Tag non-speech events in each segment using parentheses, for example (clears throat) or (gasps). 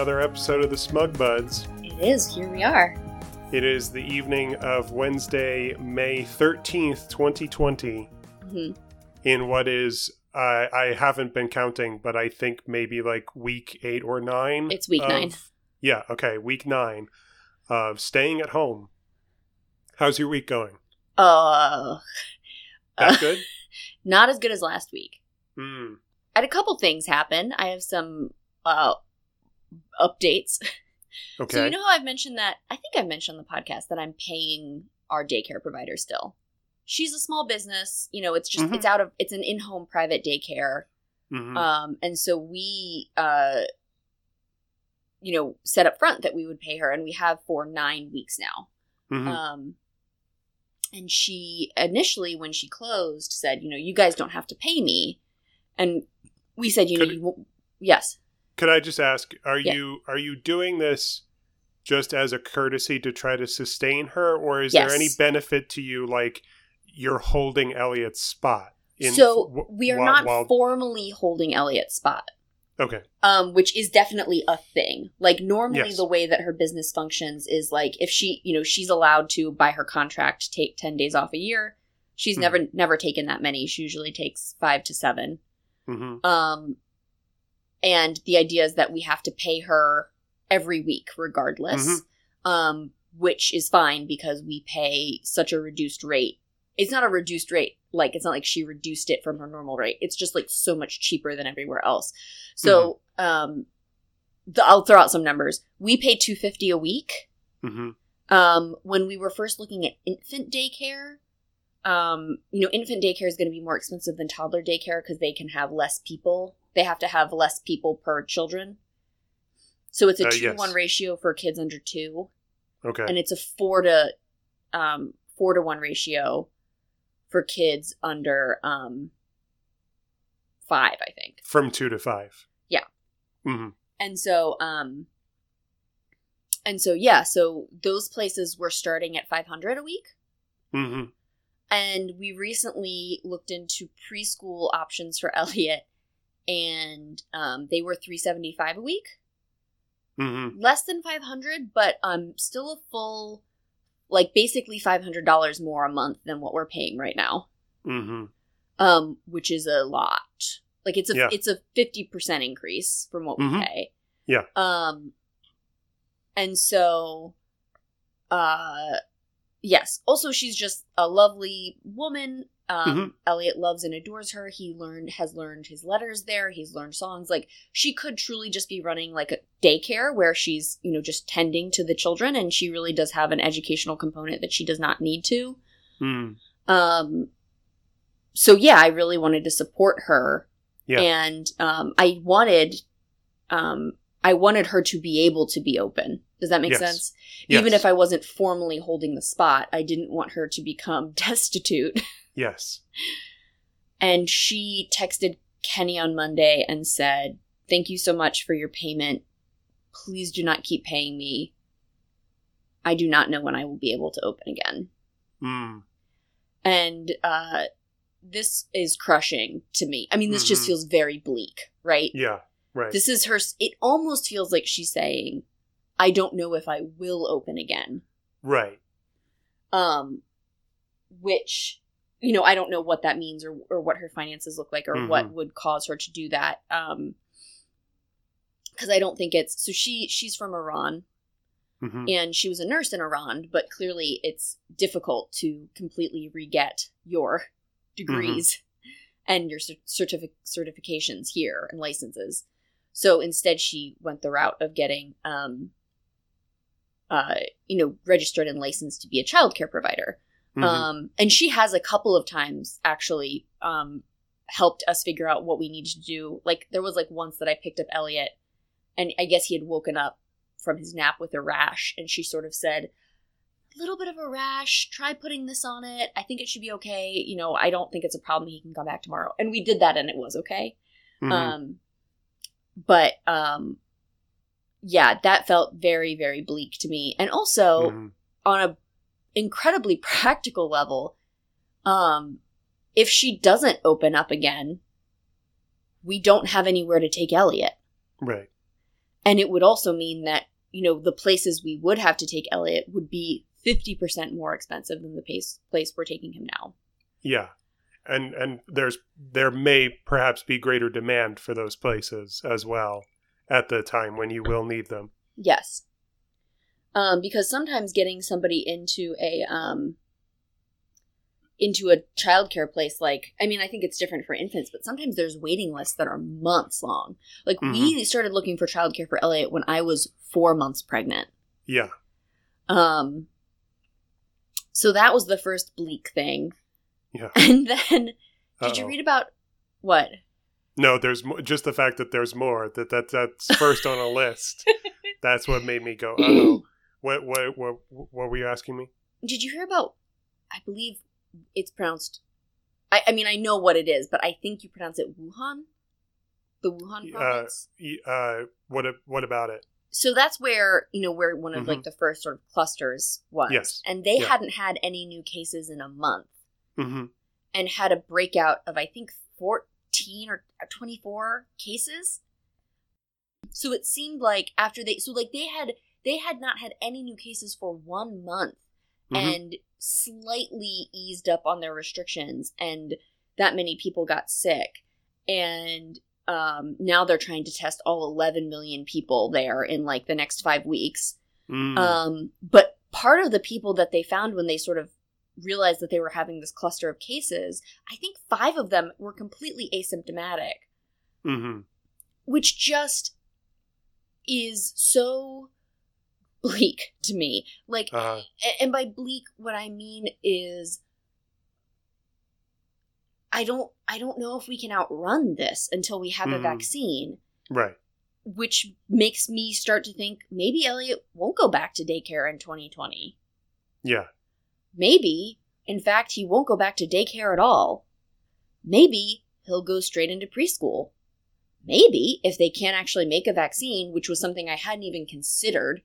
another episode of the Smug Buds. It is. Here we are. It is the evening of Wednesday, May 13th, 2020, Mhm. in what is, uh, I haven't been counting, but I think maybe like week eight or nine. It's week of- nine. Yeah, okay, week nine of staying at home. How's your week going? Uh, That Uh, good? (laughs) not as good as last week. Mm, I had a couple things happen. I have some uh updates. okay. (laughs) So you know how I've mentioned that I think I've mentioned on the podcast that I'm paying our daycare provider still. She's a small business, you know, it's just Mhm. it's out of it's an in-home private daycare. Mhm. Um and so we uh you know, set up front that we would pay her and we have for 9 weeks now. Mhm. Um, and she initially, when she closed, said, "You know, you guys don't have to pay me." And we said, "You know, you, yes, Could I just ask, are Yeah. you are you doing this just as a courtesy to try to sustain her, or is there any benefit to you, like you're holding Elliot's spot? so w- we are while- not while- formally holding Elliot's spot." okay. Um, which is definitely a thing. Like normally, Yes. the way that her business functions is like if she, you know, she's allowed to by her contract take ten days off a year. She's Mhm. never never taken that many. She usually takes five to seven. hmm Um, and the idea is that we have to pay her every week, regardless. Mhm. Um, which is fine because we pay such a reduced rate. It's not a reduced rate, like it's not like she reduced it from her normal rate. It's just like so much cheaper than everywhere else. So, um, the, I'll throw out some numbers. We pay two fifty a week. hmm Um, when we were first looking at infant daycare, um, you know, infant daycare is going to be more expensive than toddler daycare because they can have less people. They have to have less people per children. So it's a Uh, two yes. one ratio for kids under two, Okay. and it's a four to um, four to one ratio for kids under um, five, I think. From two to five. Yeah. Mm-hmm. And so, um, and so yeah, so those places were starting at five hundred a week. Mm-hmm. and we recently looked into preschool options for (laughs) Elliot, and um, they were three seventy five a week, hmm less than five hundred, but um, still a full, like basically five hundred dollars more a month than what we're paying right now, hmm um, which is a lot. Like it's a Yeah. it's a fifty percent increase from what we Mhm. pay. Yeah. Um, and so, uh, yes. Also, she's just a lovely woman. Um, Mhm. Elliot loves and adores her. He learned has learned his letters there. He's learned songs. Like she could truly just be running like a daycare where she's you know just tending to the children, and she really does have an educational component that she does not need to. mm Um, so yeah, I really wanted to support her, Yeah. and um, I wanted, um, I wanted her to be able to be open. Does that make Yes. sense? Yes. Even if I wasn't formally holding the spot, I didn't want her to become (laughs) destitute. Yes. And she texted Kenny on Monday and said, "Thank you so much for your payment. Please do not keep paying me. I do not know when I will be able to open again." Mm. and uh this is crushing to me i mean this just Mhm. feels very bleak right Yeah. Right. this is her it almost feels like she's saying i don't know if i will open again right. um which you know i don't know what that means or or what her finances look like or what Mhm. would cause her to do that um because i don't think it's so she she's from iran hmm and she was a nurse in Iran, but clearly it's difficult to completely re-get your degrees and your certific- certifications here and licenses. So instead, she went the route of getting, um, uh, you know, registered and licensed to be a childcare provider. Mhm. Um, and she has a couple of times actually um, helped us figure out what we needed to do. Like there was like once that I picked up Elliot, and I guess he had woken up from his nap with a rash, and she sort of said, "A little bit of a rash. Try putting this on it. I think it should be okay. You know, I don't think it's a problem. He can come back tomorrow." And we did that, and it was okay. Mhm. Um, but um, yeah, that felt very, very bleak to me. And also Mhm. on a incredibly (laughs) practical level, um, if she doesn't open up again, we don't have anywhere to take Elliot. Right. And it would also mean that, you know, the places we would have to take Elliot would be 50% more expensive than the place, place we're taking him now. Yeah. And and there's there may perhaps be greater demand for those places as well at the time when you will need them. Yes. Um, because sometimes getting somebody into a um, into a childcare place, like I mean, I think it's different for infants, but sometimes there's waiting lists that are months long. Like Mhm. we started looking for childcare for Elliot when I was four months pregnant. Yeah. Um, so that was the first bleak thing, Yeah. (laughs) and then did you Uh-oh. read about what? No, there's mo- just the fact that there's more that that that's (laughs) first on a list. (laughs) That's what made me go, (clears throat) "Oh, what what what what were you asking me?" Did you hear about? I believe it's pronounced. I, I mean, I know what it is, but I think you pronounce it Wuhan. The Wuhan Uh, province. Y- Uh, what what about it? so that's where you know where one of like the first sort of clusters was. Mm-hmm. Yes. and they Yeah. hadn't had any new cases in a month, hmm and had a breakout of I think fourteen or twenty four cases. So it seemed like after they, so like they had they had not had any new cases for one month. Mhm. and slightly eased up on their restrictions and that many people got sick and um, now they're trying to test all 11 million people there in like the next five weeks Mm. um, but part of the people that they found when they sort of realized that they were having this cluster of cases i think five of them were completely asymptomatic Mhm. which just is so bleak to me like Uh, a- and by bleak what i mean is i don't i don't know if we can outrun this until we have a Mhm. vaccine right. which makes me start to think maybe elliot won't go back to daycare in 2020 Yeah. Maybe in fact he won't go back to daycare at all. Maybe he'll go straight into preschool. Maybe if they can't actually make a vaccine which was something i hadn't even considered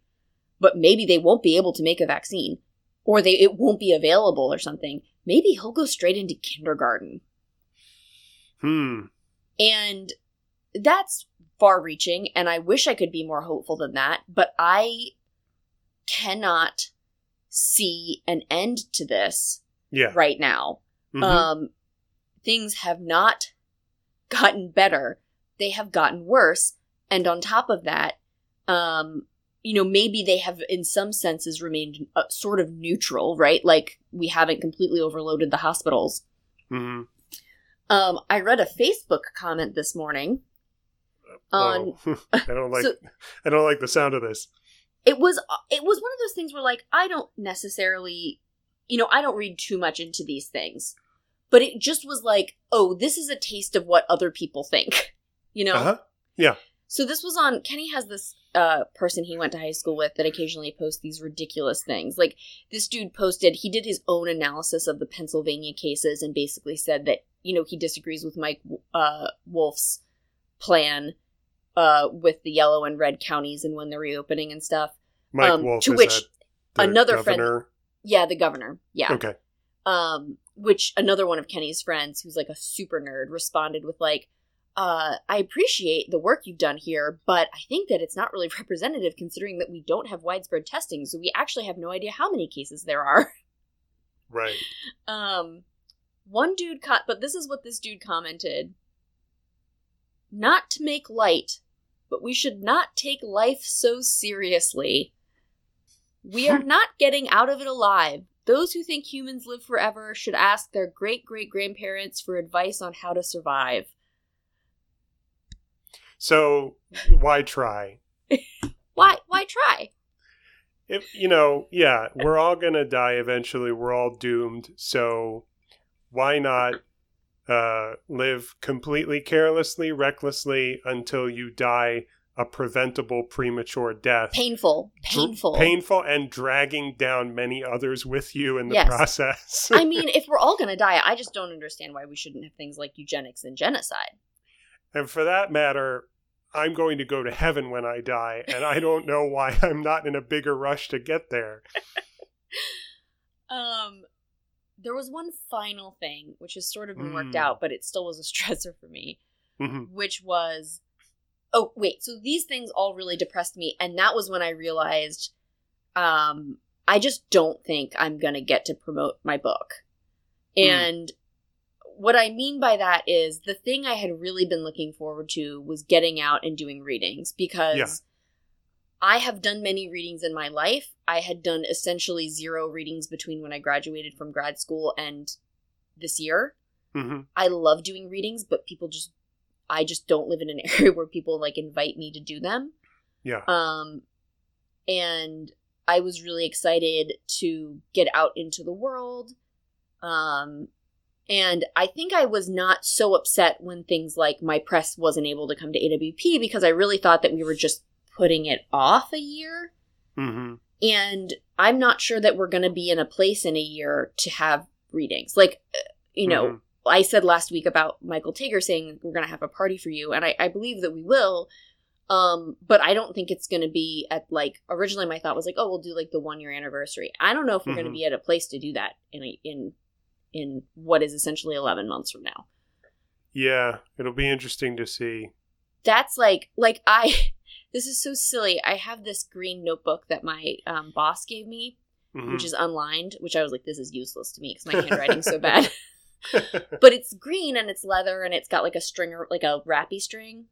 but maybe they won't be able to make a vaccine or they it won't be available or something maybe he'll go straight into kindergarten. Hmm. and that's far reaching and i wish i could be more hopeful than that but i cannot see an end to this Yeah. right now Mhm. um things have not gotten better they have gotten worse and on top of that um you know maybe they have in some senses remained uh, sort of neutral right like we haven't completely overloaded the hospitals Mhm. um i read a facebook comment this morning on Oh. (laughs) I don't (laughs) like. so- I don't like the sound of this. It was it was one of those things where like i don't necessarily you know i don't read too much into these things but it just was like oh this is a taste of what other people think (laughs) you know Uh-huh. Yeah. So this was on kenny has this uh person he went to high school with that occasionally posts these ridiculous things like this dude posted he did his own analysis of the pennsylvania cases and basically said that you know he disagrees with mike uh wolf's plan uh with the yellow and red counties and when they're reopening and stuff Mike Um, Wolf to which another friend- Yeah, the governor. Yeah. Okay. Um, which another one of Kenny's friends, who's like a super nerd, responded with like, uh, I appreciate the work you've done here, but I think that it's not really (laughs) representative considering that we don't have widespread testing, so we actually have no idea how many cases there are. Right. (laughs) Um, one dude caught, but this is what this dude commented. Not to make light, but we should not take life so seriously. We are (laughs) not getting out of it alive. Those who think humans live forever should ask their great great grandparents for advice on how to survive. So why try? (laughs) Why why try? If you know, yeah, we're all gonna die eventually. We're all doomed. So why not uh, live completely carelessly, recklessly until you die a preventable premature death? Painful. Dr- Painful. painful, and dragging down many others with you in the Yes. process. I (laughs) mean, if we're all gonna die, I just don't understand why we shouldn't have things like eugenics and genocide. and for that matter, I'm going to go to heaven when I die, and I don't know (laughs) why I'm not in a bigger rush to get there. (laughs) Um, there was one final thing which has sort of been worked Mm. out, but it still was a stressor for me. Mhm. which was oh wait so these things all really depressed me and that was when i realized um i just don't think i'm gonna get to promote my book Mm. and what i mean by that is the thing i had really been looking forward to was getting out and doing readings because Yeah. i have done many readings in my life i had done essentially zero readings between when i graduated from grad school and this year hmm I love doing readings, but people just I just don't live in an (laughs) area where people like invite me to do them. Yeah. Um and I was really excited to get out into the world. Um and I think I was not so upset when things like my press wasn't able to come to AWP because I really thought that we were just putting it off a year. hmm And I'm not sure that we're going to be in a place in a year to have readings. Like, uh, you know, Mhm. I said last week about Michael Tager saying we're going to have a party for you, and I, I believe that we will. Um, but I don't think it's going to be at like originally my thought was like, oh, we'll do like the one year anniversary. I don't know if we're going Mhm. to be at a place to do that in a, in in what is essentially eleven months from now. Yeah, it'll be interesting to see. That's like like I. (laughs) This is so silly. I have this green notebook that my um, boss gave me, Mhm. which is unlined, which I was like, this is useless to me because my handwriting's so bad. (laughs) (laughs) (laughs) but it's green and it's leather and it's got like a stringer, like a wrappy string.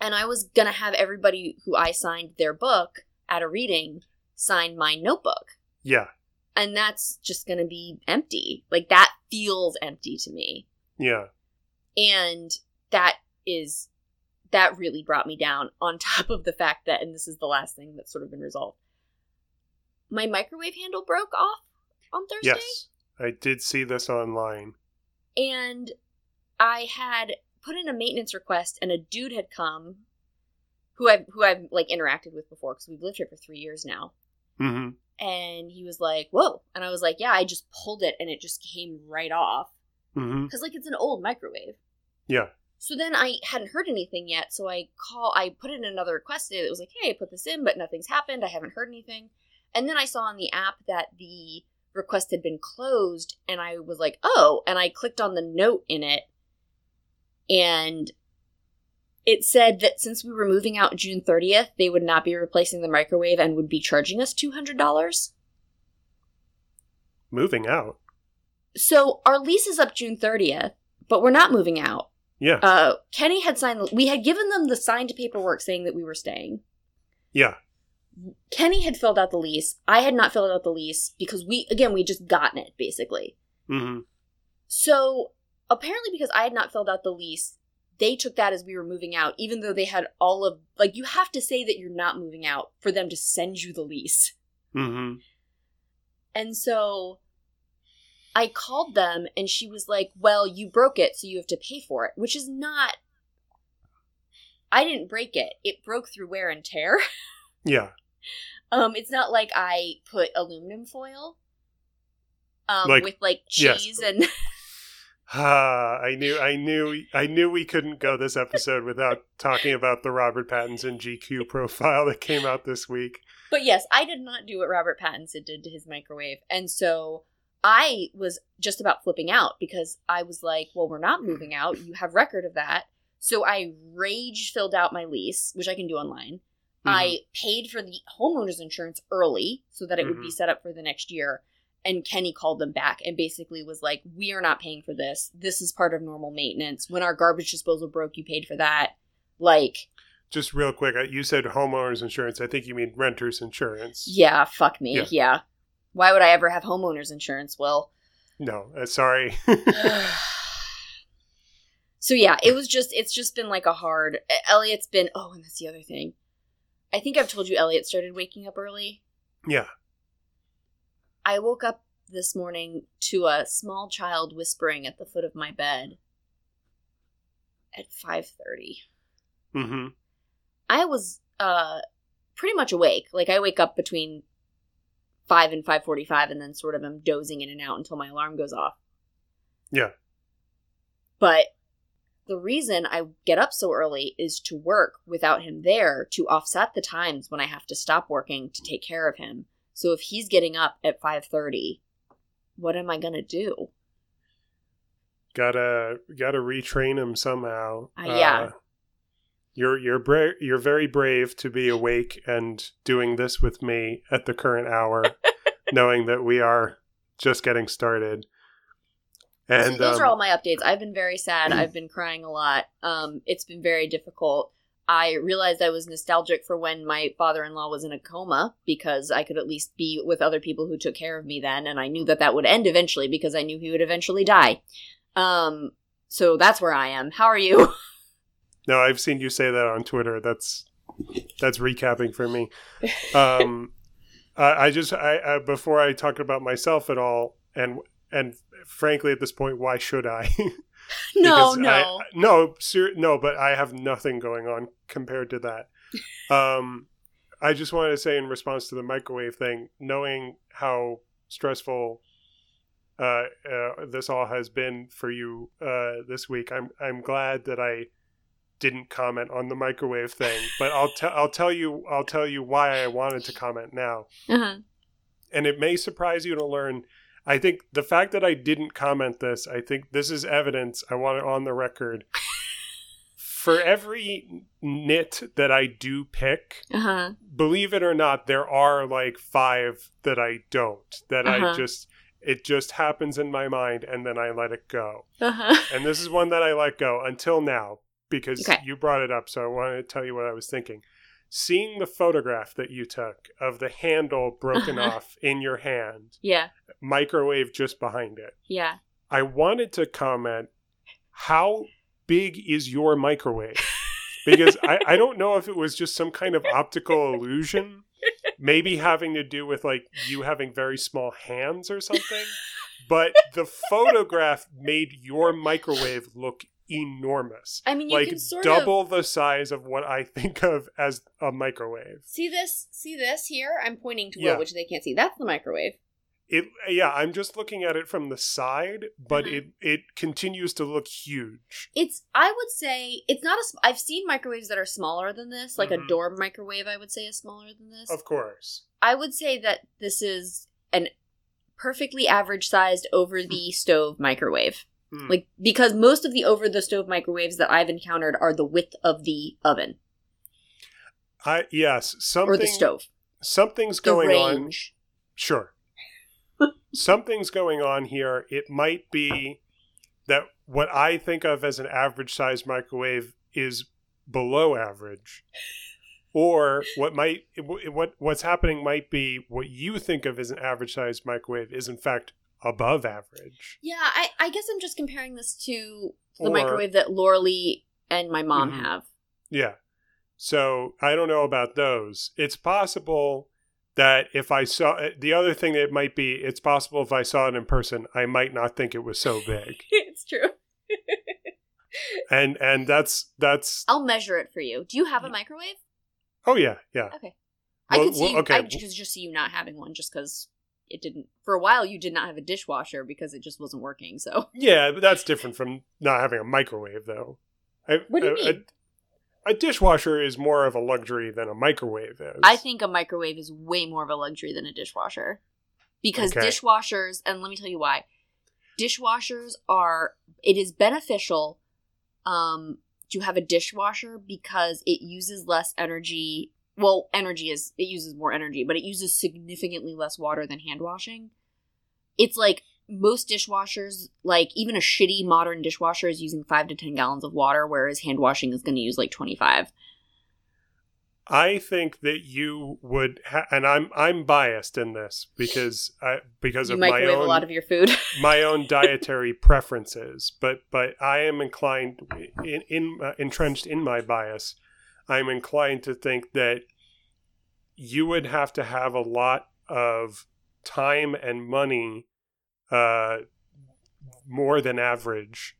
And I was gonna have everybody who I signed their book at a reading sign my notebook. yeah, And that's just gonna be empty. Like that feels empty to me. yeah. And that is, that really brought me down on (laughs) top of the fact that, and this is the last thing that's sort of been resolved. My microwave handle broke off on Thursday. Yes, I did see this online. and I had put in a maintenance request, and a dude had come, who I've who I've like interacted with before because we've lived here for three years now, hmm and he was like, "Whoa!" and I was like, "Yeah, I just pulled it, and it just came right off because like it's an old microwave." Yeah. So then I hadn't heard anything yet, so I call I put in another request. It was like, "Hey, I put this in, but nothing's happened. I haven't heard anything." And then I saw on the app that the request had been closed, and I was like, "Oh!" And I clicked on the note in it, and it said that since we were moving out June 30th, they would not be replacing the microwave and would be charging us $200. Moving out. So our lease is up June 30th, but we're not moving out. Yeah, Uh, Kenny had signed, we had given them the signed paperwork saying that we were staying. yeah. Kenny had filled out the lease. I had not filled out the lease because we, again, we just gotten it basically. hmm So apparently, because I had not filled out the lease, they took that as we were moving out, even though they had all of, like, you have to say that you're not moving out for them to send you the lease. hmm And so I called them and she was like, Well, you broke it, so you have to pay for it, which is not. I didn't break it. It broke through wear and tear. (laughs) Yeah. (laughs) Um, it's not like I put aluminum foil um, Like- with like yes. cheese and Ah, (laughs) (sighs) I knew, I knew, I knew we couldn't go this episode without talking about the Robert Pattinson GQ profile that came out this week. But yes, I did not do what Robert Pattinson did to his microwave. And so I was just about flipping out because I was like, well, we're not moving out. You have record of that. So I rage filled out my lease, which I can do online. I paid for the homeowner's insurance early so that it would be Mhm. set up for the next year. And Kenny called them back and basically was like, We are not paying for this. This is part of normal maintenance. When our garbage disposal broke, you paid for that. Like, Just real quick, uh, you said homeowners insurance. I think you mean renters insurance. yeah, fuck me. Yeah. Yeah. Why would I ever have homeowner's insurance? Well, No, uh, sorry. (sighs) (laughs) so yeah, it was just it's just been like a hard Elliot's been oh, and that's the other thing. I think I've told you Elliot started waking up early. yeah. I woke up this morning to a small child whispering at the foot of my bed at 5:30. hmm I was uh pretty much awake. Like I wake up between 5 and 5:45 and then sort of am dozing in and out until my alarm goes off. Yeah. But the reason I get up so early is to work without him there to offset the times when I have to stop working to take care of him. So if he's getting up at 5:30, what am I going to do? gotta gotta retrain him somehow. Uh, yeah. you're you're bra- you're very brave to be awake and doing this with me at the current hour, (laughs) knowing that we are just getting started. And those um, are all my updates. I've been very sad. I've been crying a lot. Um, it's been very difficult. I realized I was nostalgic for when my father in law was in a coma because I could at least be with other people who took care of me then, and I knew that that would end eventually because I knew he would eventually die. Um, so that's where I am. How are you? (laughs) no, I've seen you say that on Twitter. That's that's recapping for me. Um, (laughs) I, I just I, I before I talk about myself at all, and and frankly, at this point, why should I? (laughs) (laughs) no, no. I, no, ser- no. But I have nothing going on compared to that. (laughs) Um, I just wanted to say in response to the microwave thing, knowing how stressful uh, uh, this all has been for you uh, this week, I'm I'm glad that I didn't comment on the microwave thing. But I'll tell I'll tell you I'll tell you why I wanted to comment now uh-huh. and it may surprise you to learn. I think the fact that I didn't comment this, I think this is evidence. I want it on the record. (laughs) For every knit that I do pick, Uh-huh. believe it or not, there are like five that I don't. That I Uh-huh. just, it just happens in my mind and then I let it go. Uh-huh. (laughs) And this is one that I let go until now because Okay. you brought it up. So I wanted to tell you what I was thinking. Seeing the photograph that you took of the handle broken Uh-huh. off in your hand, Yeah. microwave just behind it, Yeah. I wanted to comment how big is your microwave? Because I, I (laughs) don't know if it was just some kind of optical illusion, maybe having to do with like you having very small hands or something. But the photograph made your microwave look enormous. I mean, you like can sort double of the size of what I (laughs) think of as a microwave. see this. See this here. I'm pointing to Yeah. it, which they can't see. That's the microwave. It yeah, I'm just looking at it from the side, but Uh-huh. it it continues to look huge. It's. I would say it's not a. I've seen microwaves that are smaller than this. Like Mhm. a dorm microwave, I would say is smaller than this. Of course. I would say that this is an perfectly average sized over the stove microwave. Hmm. Like because most of the over the stove microwaves that I've encountered are the width of the oven I yes, something or the stove. something's The going on. Sure. (laughs) something's going on here. It might be that what I think of as an average size microwave is below average. Or what might what what's happening might be what you think of as an average size microwave is in fact above average. Yeah, I, I guess I'm just comparing this to the Or- microwave that Laura Lee and my mom Mhm. have. Yeah. So I don't know about those. It's possible that if I saw the other thing that it might be, it's possible if I saw it in person, I might not think it was so big. (laughs) it's true. (laughs) and and that's that's I'll measure it for you. Do you have a microwave? oh yeah yeah Okay. I Well- could see well, okay. I could just see you not having one just because it didn't for a while you did not have a dishwasher because it just wasn't working. So (laughs) yeah. But that's different from not having a microwave though. I, What do you a, mean? A, a dishwasher is more of a luxury than a microwave is. I think a microwave is way more of a luxury than a dishwasher. Because Okay. dishwashers, and let me tell you why. Dishwashers are it is beneficial um to have a dishwasher because it uses less energy. Well, energy is it uses more energy, but it uses significantly less water than hand washing. It's like most dishwashers, like even a shitty modern dishwasher is using 5 to 10 gallons of water whereas hand washing is going to use like 25. I think that you would, ha- and I'm I'm biased in this because I because You of my own a lot of your food. (laughs) my own dietary preferences, but but I am inclined in, in uh, entrenched in my bias. I'm inclined to think that you would have to have a lot of time and money, uh, more than average,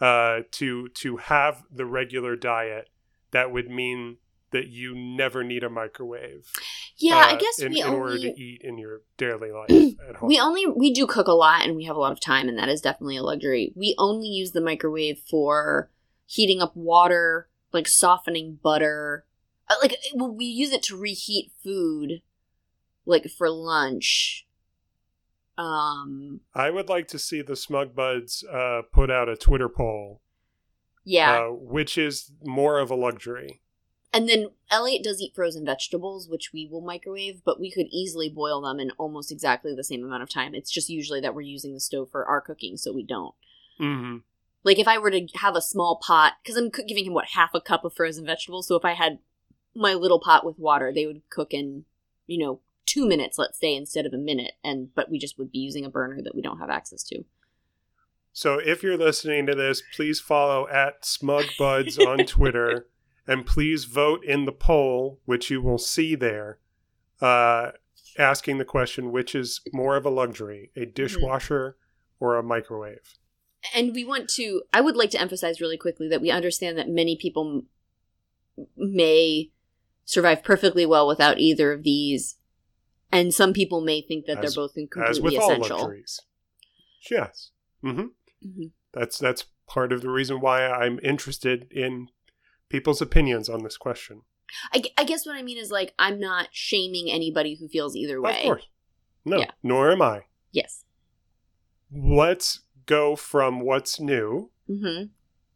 uh, to to have the regular diet that would mean that you never need a microwave. yeah, I uh, guess in, we in order to eat in your daily (clears throat) life at home. We only we do cook a lot and we have a lot of time and that is definitely a luxury. We only use the microwave for heating up water, like softening butter. Uh, Like we use it to reheat food like for lunch. Um, I would like to see the Smug Buds uh, put out a Twitter poll, yeah. uh, which is more of a luxury. and then Elliot does eat frozen vegetables, which we will microwave, but we could easily boil them in almost exactly the same amount of time. It's just usually that we're using the stove for our cooking, so we don't. hmm Like if I were to have a small pot, because I'm giving him what half a cup of frozen vegetables. So if I had my little pot with water, they would cook in, you know, two minutes, let's say, instead of a minute. And but we just would be using a burner that we don't have access to. So if you're listening to this, please follow at SmugBuds (laughs) on Twitter, and please vote in the poll, which you will see there, uh, asking the question: which is more of a luxury, a dishwasher or a microwave? And we want to. I would like to emphasize really quickly that we understand that many people m- may survive perfectly well without either of these, and some people may think that As- they're both As completely essential. Yes. hmm Mhm. That's that's part of the reason why I'm interested in people's opinions on this question. I, I guess what I mean is like I'm not shaming anybody who feels either way. Of course. No, Yeah. nor am I. Yes. Let's go from what's new Mm-hmm.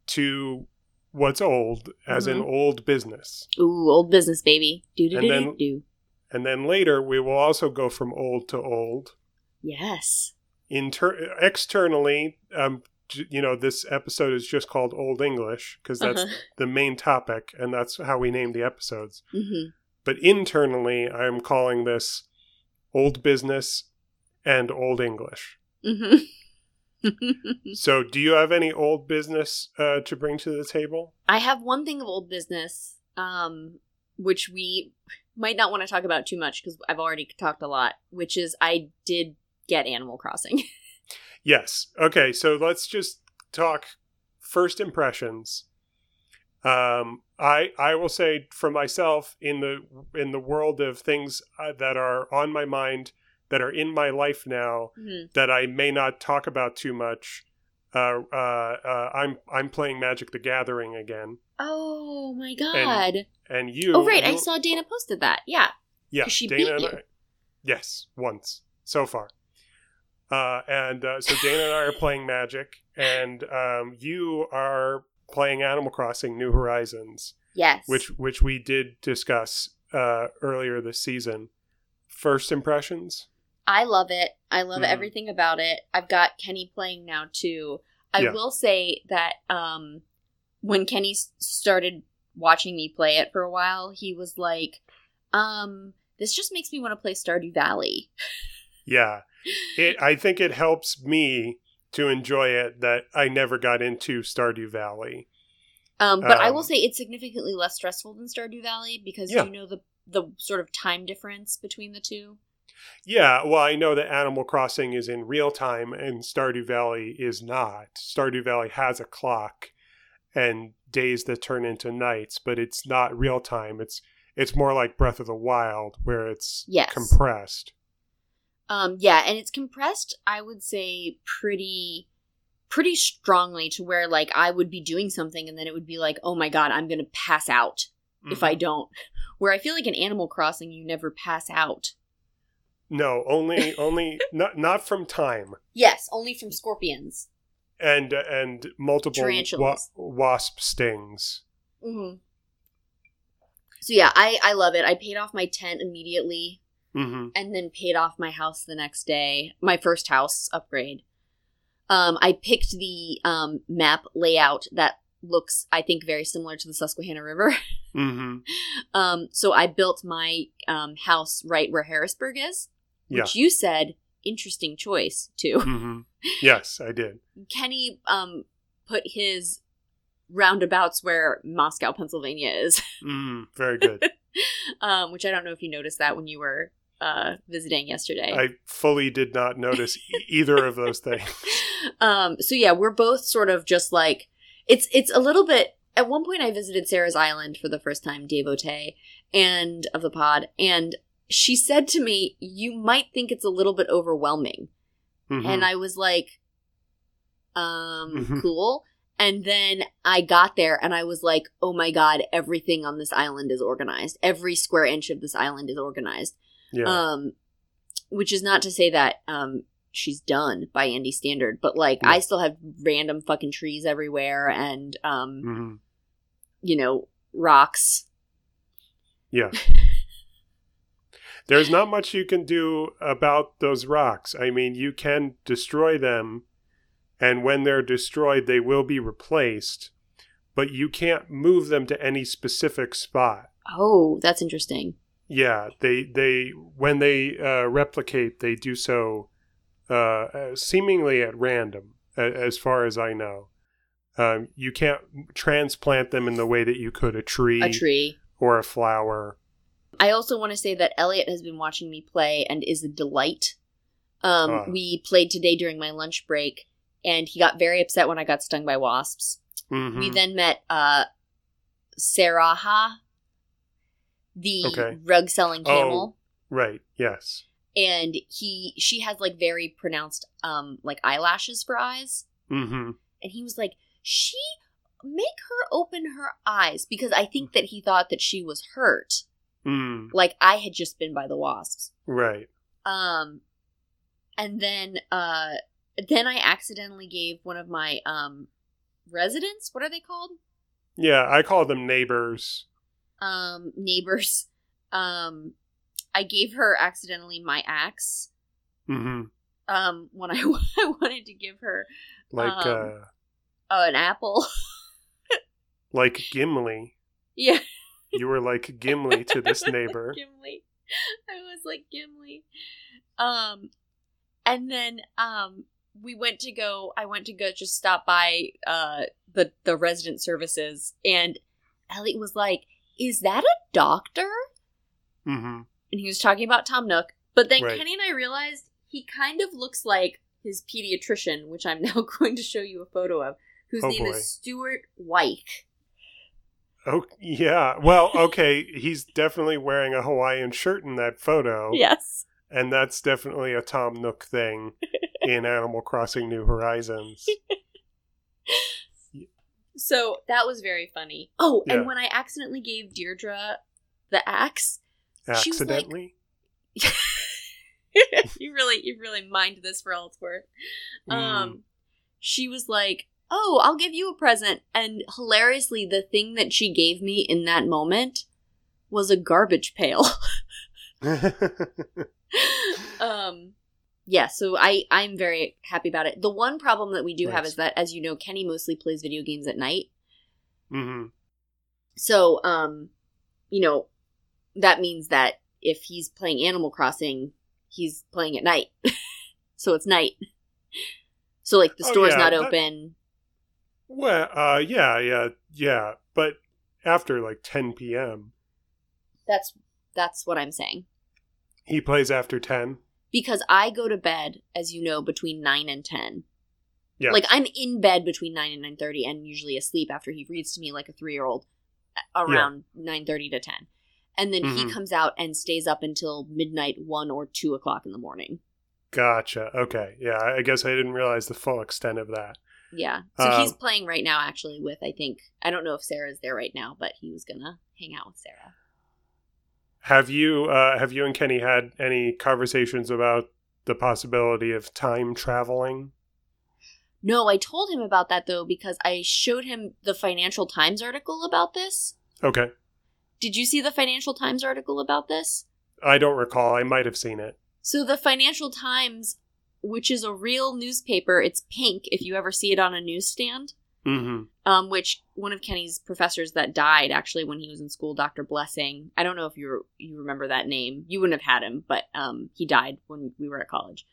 to what's old, as in old business. Ooh, old business, baby. Do do And do then- do. And then later, we will also go from old to old. Yes. Inter- externally, um, you know, this episode is just called Old English because that's Uh-huh. the main topic, and that's how we name the episodes. Mm-hmm. But internally, I'm calling this Old Business and Old English. Mm-hmm. (laughs) (laughs) So, do you have any old business uh, to bring to the table? I have one thing of old business, um, which we might not want to talk about too much because I've already talked a lot. Which is I did get Animal Crossing. (laughs) Yes. Okay. So let's just talk first impressions. Um, I I will say for myself in the in the world of things uh, that are on my mind that are in my life now Mhm. that I may not talk about too much. Uh, uh, uh, I'm I'm playing Magic the Gathering again, Oh my god! and you. oh right, I saw Dana posted that. Yeah. Yeah, she Dana beat and you. I. Yes, once so far. Uh, and uh, so Dana and I are playing Magic, and um, you are playing Animal Crossing: New Horizons, Yes. which which we did discuss uh, earlier this season. First impressions? I love it. I love Mhm. everything about it. I've got Kenny playing now too. I Yeah. will say that um, when Kenny started watching me play it for a while, he was like, um, "This just makes me want to play Stardew Valley." Yeah, (laughs) it. I think it helps me to enjoy it that I never got into Stardew Valley. Um, but I will Um, say it's significantly less stressful than Stardew Valley because Yeah. you know the the sort of time difference between the two. Yeah, well, I know that Animal Crossing is in real time and Stardew Valley is not. Stardew Valley has a clock and days that turn into nights, but it's not real time. It's it's more like Breath of the Wild where it's Yes. compressed. Um, yeah, and it's compressed. I would say pretty, pretty strongly to where like I would be doing something and then it would be like, oh my god, I'm gonna pass out if Mm-hmm. I don't. Where I feel like in Animal Crossing, you never pass out. No, only (laughs) only not not from time Yes, only from scorpions. and and multiple wa- wasp stings. hmm So yeah, I I love it. I paid off my tent immediately. hmm and then paid off my house the next day. My first house upgrade. Um, I picked the um, map layout that looks, I think, very similar to the Susquehanna River. (laughs) hmm um, so I built my um, house right where Harrisburg is, Yeah. which you said interesting choice too. (laughs) hmm Yes, I did. Kenny um, put his roundabouts where Moscow, Pennsylvania is, (laughs) Mm, very good. (laughs) um, which I don't know if you noticed that when you were uh, visiting yesterday. I fully did not notice e- either of those things. um so yeah we're both sort of just like it's it's a little bit at one point i visited sarah's island for the first time devotee and of the pod and she said to me you might think it's a little bit overwhelming Mhm. and i was like um Mhm. cool and then i got there and i was like oh my god everything on this island is organized every square inch of this island is organized yeah. um, which is not to say that um, she's done by Andy standard, but like Yeah. I still have random fucking trees everywhere and um hmm you know rocks. Yeah. (laughs) There's not much you can do about those rocks. I mean, you can destroy them, and when they're destroyed, they will be replaced, but you can't move them to any specific spot. Oh, that's interesting. Yeah, they they when they uh, replicate, they do so uh, uh, seemingly at random, as far as I know. Um, you can't transplant them in the way that you could a tree, A tree. or a flower. I also want to say that Elliot has been watching me play and is a delight. Um, Ah. We played today during my lunch break, and he got very upset when I got stung by wasps. Mhm. We then met uh, Saharah, the Okay. rug selling camel, Right. Yes. and he she has like very pronounced um like eyelashes for eyes, Mm-hmm. and he was like, "She make her open her eyes," because I think that he thought that she was hurt, Mm. like I had just been by the wasps. Right. Um, and then uh, then I accidentally gave one of my um residents. What are they called? Yeah, I call them neighbors. Um, neighbors. Um, I gave her accidentally my axe. Mm-hmm. Um, when I, (laughs) I wanted to give her Like Um, uh uh, an apple. (laughs) like Gimli. yeah, You were like Gimli to this (laughs) neighbor. Gimli. I was like Gimli. Um, and then um, we went to go. I went to go just stop by uh the the resident services, and Elliot was like, "Is that a doctor?" Mm-hmm. And he was talking about Tom Nook. But then Right. Kenny and I realized he kind of looks like his pediatrician, which I'm (laughs) now going to show you a photo of, whose Oh, name boy. is Stuart Wyke. Oh yeah. Well, okay. He's definitely wearing a Hawaiian shirt in that photo. Yes. And that's definitely a Tom Nook thing in Animal Crossing New Horizons. (laughs) So that was very funny. Oh, Yeah. and when I accidentally gave Deirdre the axe, She was like- Accidentally. (laughs) you really, you really mined this for all it's worth. Mm. Um, she was like, "Oh, I'll give you a present," and hilariously, the thing that she gave me in that moment was a garbage pail. (laughs) um, yeah. So I, I'm very happy about it. The one problem that we do have is that, as you know, Kenny mostly plays video games at night. hmm So, um, you know, that means that if he's playing Animal Crossing, he's playing at night. (laughs) so it's night. So like the Oh, store's yeah, not that- open. Well, uh, yeah, yeah, yeah. But after like 10 p.m., That's that's what I'm saying. he plays after 10. Because I go to bed, as you know, between nine and ten. Yeah. Like I'm in bed between nine and nine thirty, and usually asleep after he reads to me like a three year old around nine thirty to ten. And then he Mhm. comes out and stays up until midnight, one or two o'clock in the morning. Gotcha. Okay. Yeah, I guess I didn't realize the full extent of that. Yeah. So Um, he's playing right now, actually, with, I think, I don't know if Sarah's there right now, but he was going to hang out with Sarah. Have you uh, have you and Kenny had any conversations about the possibility of time traveling? No, I told him about that, though, because I showed him the Financial Times article about this. Okay. Did you see the Financial Times article about this? I don't recall. I might have seen it. So, the Financial Times, which is a real newspaper, it's pink if you ever see it on a newsstand. Mm-hmm. um, which one of Kenny's professors that died actually when he was in school, Dr. Blessing. I don't know if you you remember that name. You wouldn't have had him, but um, he died when we were at college.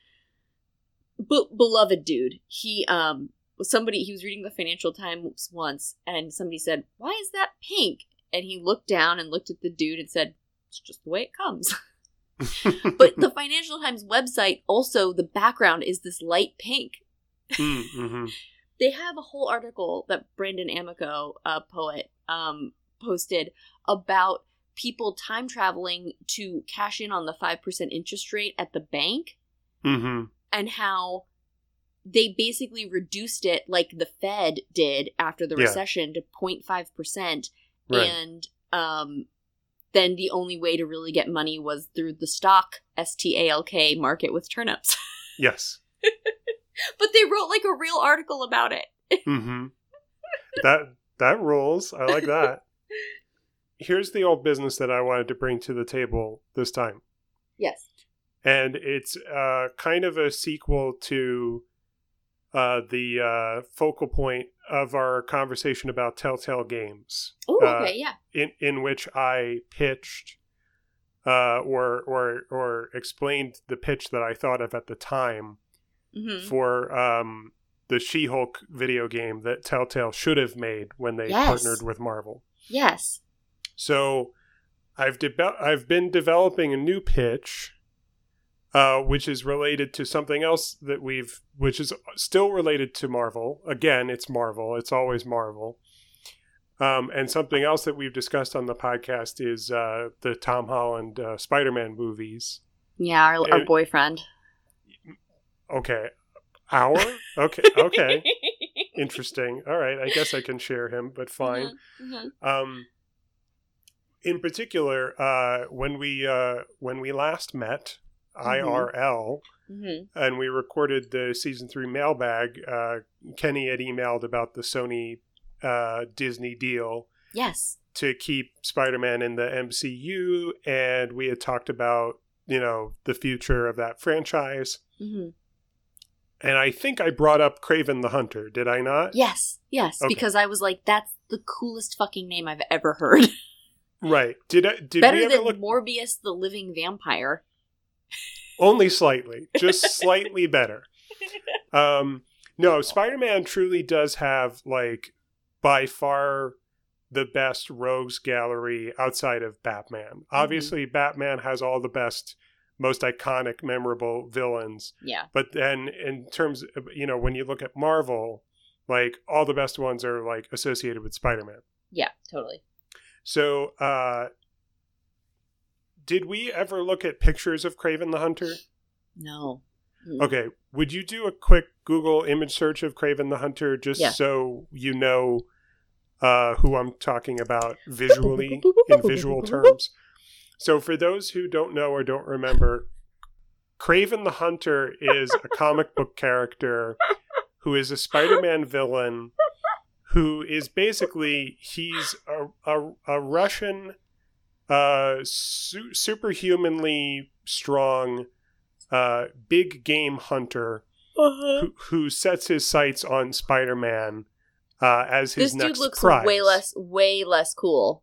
But beloved dude, he um was somebody he was reading the Financial Times once, and somebody said, "Why is that pink?" And he looked down and looked at the dude and said, "It's just the way it comes." (laughs) (laughs) but the Financial Times website also the background is this light pink (laughs) mm-hmm. they have a whole article that Brandon Amico, a poet, um, posted about people time traveling to cash in on the 5% interest rate at the bank Mm-hmm. and how they basically reduced it like the Fed did after the Yeah. recession to 0.5%. Right. And um, then the only way to really get money was through the stock, S T A L K, market with turnips. (laughs) yes. but they wrote like a real article about it. (laughs) Mm-hmm. That that rules. I like that. (laughs) Here's the old business that I wanted to bring to the table this time. Yes. and it's uh, kind of a sequel to uh, the uh, focal point of our conversation about Telltale Games, Oh, okay, yeah. in in which I pitched uh, or or or explained the pitch that I thought of at the time hmm for um, the She-Hulk video game that Telltale should have made when they Yes. partnered with Marvel. Yes. So I've de- I've been developing a new pitch, uh, which is related to something else that we've, which is still related to Marvel. Again, it's Marvel. It's always Marvel. Um, and something else that we've discussed on the podcast is uh, the Tom Holland uh, Spider-Man movies. Yeah, our, our boyfriend. Okay, our okay, okay, (laughs) interesting. All right, I guess I can share him, but fine. Mhm, Um, in particular, uh, when we uh, when we last met IRL mhm, mhm. and we recorded the season three mailbag, uh, Kenny had emailed about the Sony uh, Disney deal Yes. to keep Spider-Man in the MCU, and we had talked about you know the future of that franchise. hmm And I think I brought up Kraven the Hunter, did I not? Yes. Yes. Okay. Because I was like, that's the coolest fucking name I've ever heard. (laughs) Right. Did I, did we Better ever than look Morbius the Living Vampire. Only slightly, just (laughs) slightly better. Um, no, Spider Man truly does have like by far the best rogues gallery outside of Batman. Obviously, Batman has all the best, most iconic, memorable villains. Yeah. But then, in terms of you know, when you look at Marvel, like all the best ones are like associated with Spider Man. Yeah, totally. So, uh, did we ever look at pictures of Kraven the Hunter? No. Mm. Okay, would you do a quick Google image search of Kraven the Hunter just Yeah. so you know uh, who I'm talking about visually in visual (laughs) terms? So, for those who don't know or don't remember, Craven the Hunter is a comic book character who is a Spider-Man villain who is basically he's a a, a Russian uh su- superhumanly strong uh big game hunter Uh-huh. who, who sets his sights on Spider-Man uh as his This dude looks prize. way less, way less cool.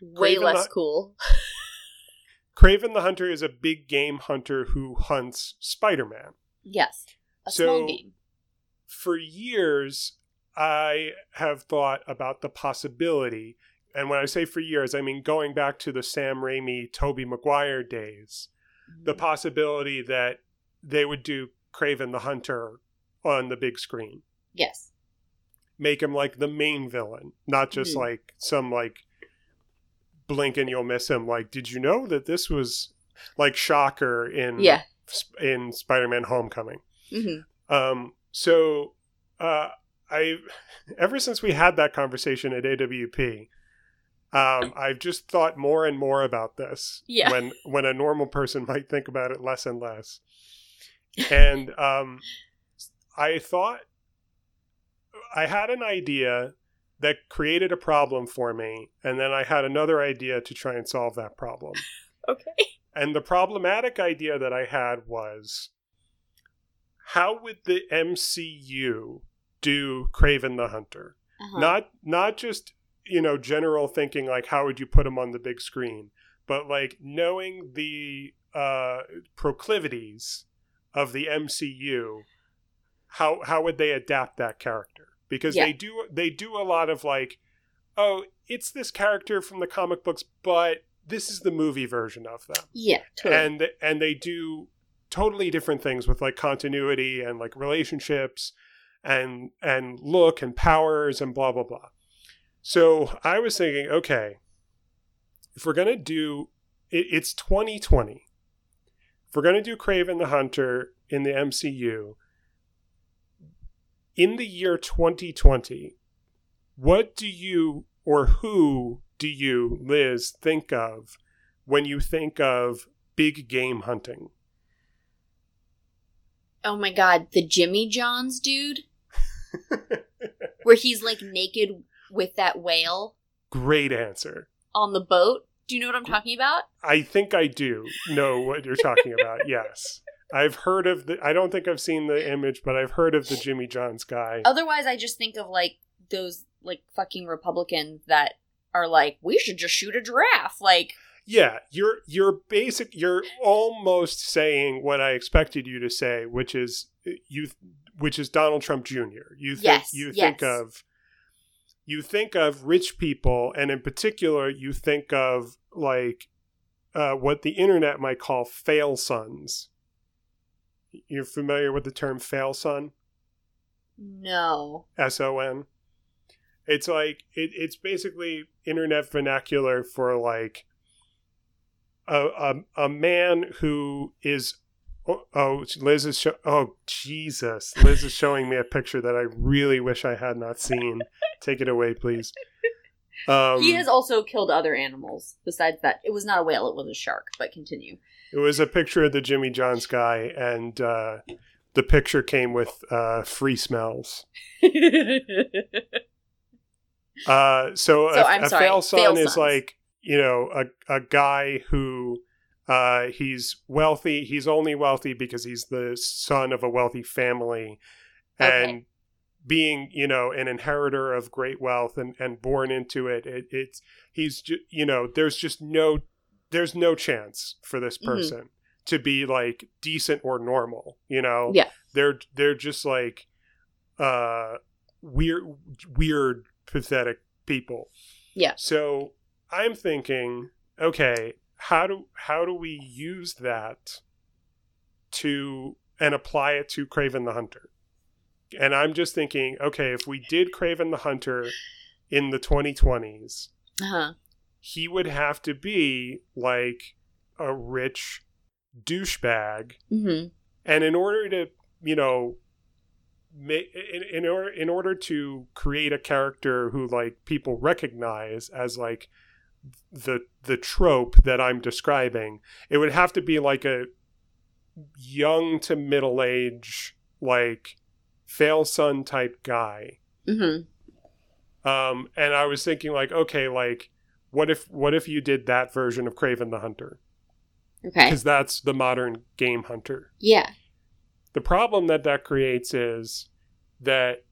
Way Kraven less the- cool. (laughs) Kraven the Hunter is a big game hunter who hunts Spider-Man. Yes. A So- small game. for years I have thought about the possibility, and when I say for years, I mean going back to the Sam Raimi, Tobey Maguire days, the possibility that they would do Kraven the Hunter on the big screen. yes. Make him like the main villain, not just Mhm. like some like blink and you'll miss him. Like, did you know that this was like Shocker in Yeah. in Spider-Man Homecoming? hmm Um, so uh, I, ever since we had that conversation at AWP, um, I've just thought more and more about this. Yeah. When when a normal person (laughs) might think about it less and less, (laughs) and um, I thought I had an idea that created a problem for me, and then I had another idea to try and solve that problem. (laughs) Okay. And the problematic idea that I had was how would the MCU do Kraven the Hunter? Uh-huh. Not not just, you know, general thinking like how would you put him on the big screen, but like knowing the uh proclivities of the MCU, how how would they adapt that character? Because Yeah. they do they do a lot of like oh, it's this character from the comic books, but this is the movie version of them yeah. Totally. and and they do totally different things with like continuity and like relationships and and look and powers and blah blah blah so i was thinking okay if we're gonna do it, it's 2020 if we're gonna do kraven the hunter in the mcu in the year 2020 what do you or who do you liz think of when you think of big game hunting? Oh my god, the Jimmy Johns dude, (laughs) where he's like naked with that whale Great answer. on the boat. Do you know what I'm talking about? I think I do know what you're talking about. (laughs) Yes. I've heard of the I don't think I've seen the image, but I've heard of the Jimmy Johns guy. Otherwise, I just think of like those like fucking Republicans that are like, we should just shoot a giraffe. Like, Yeah, you're you're basic you're almost saying what I expected you to say, which is you which is Donald Trump Jr. You think Yes, you yes. think of you think of rich people and in particular you think of like uh, what the internet might call fail sons. You're familiar with the term fail son? no. S O N. It's like it, it's basically internet vernacular for like a a, a man who is oh, oh Liz is show, oh Jesus Liz is showing me a picture that I really wish I had not seen. Take it away, please. Um, he has also killed other animals besides that. It was not a whale, it was a shark, but continue. It was a picture of the Jimmy John's guy, and uh, the picture came with uh, free smells. (laughs) Uh, so, So, a, I'm a sorry, fail son fail is sons. like you know a a guy who uh, he's wealthy. He's only wealthy because he's the son of a wealthy family, and Okay. being you know an inheritor of great wealth and and born into it. it it's he's ju- you know there's just no there's no chance for this Mhm. person to be like decent or normal. You know, Yeah. they're they're just like uh weird weird pathetic people Yeah. so i'm thinking okay how do how do we use that to and apply it to kraven the hunter? And i'm just thinking okay if we did kraven the hunter in the 2020s uh-huh. he would have to be like a rich douchebag. Hmm and in order to you know in, in order in order to create a character who like people recognize as like the the trope that I'm describing it would have to be like a young to middle age like fail son type guy hmm um and I was thinking like okay like what if what if you did that version of Kraven the Hunter Okay. because that's the modern game hunter Yeah. The problem that that creates is that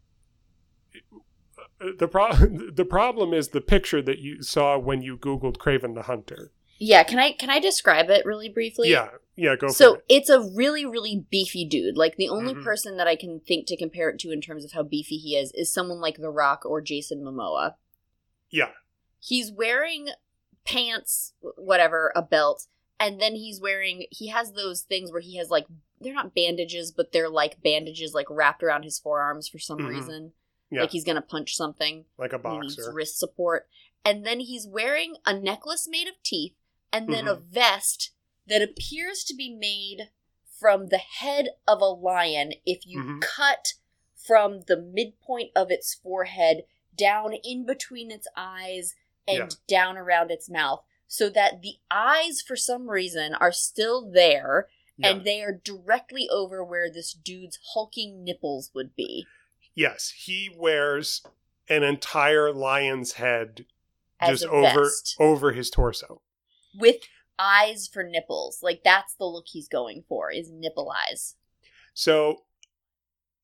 the pro- (laughs) the problem is the picture that you saw when you googled Kraven the Hunter. Yeah. Can I can I describe it really briefly? yeah, yeah, go so for it. it's a really really beefy dude like the only Mhm. person that i can think to compare it to in terms of how beefy he is is someone like the rock or jason momoa Yeah, he's wearing pants whatever a belt and then he's wearing he has those things where he has like they're not bandages but they're like bandages like wrapped around his forearms for some Mhm. reason yeah, like he's gonna punch something like a and he needs boxer. wrist support. And then he's wearing a necklace made of teeth and then a Mm-hmm. vest that appears to be made from the head of a lion if you Mhm. cut from the midpoint of its forehead down in between its eyes and Yeah. down around its mouth so that the eyes for some reason are still there Yeah. and they are directly over where this dude's hulking nipples would be yes, he wears an entire lion's head as just over vest. over his torso. with eyes for nipples. Like that's the look he's going for is nipple eyes. So,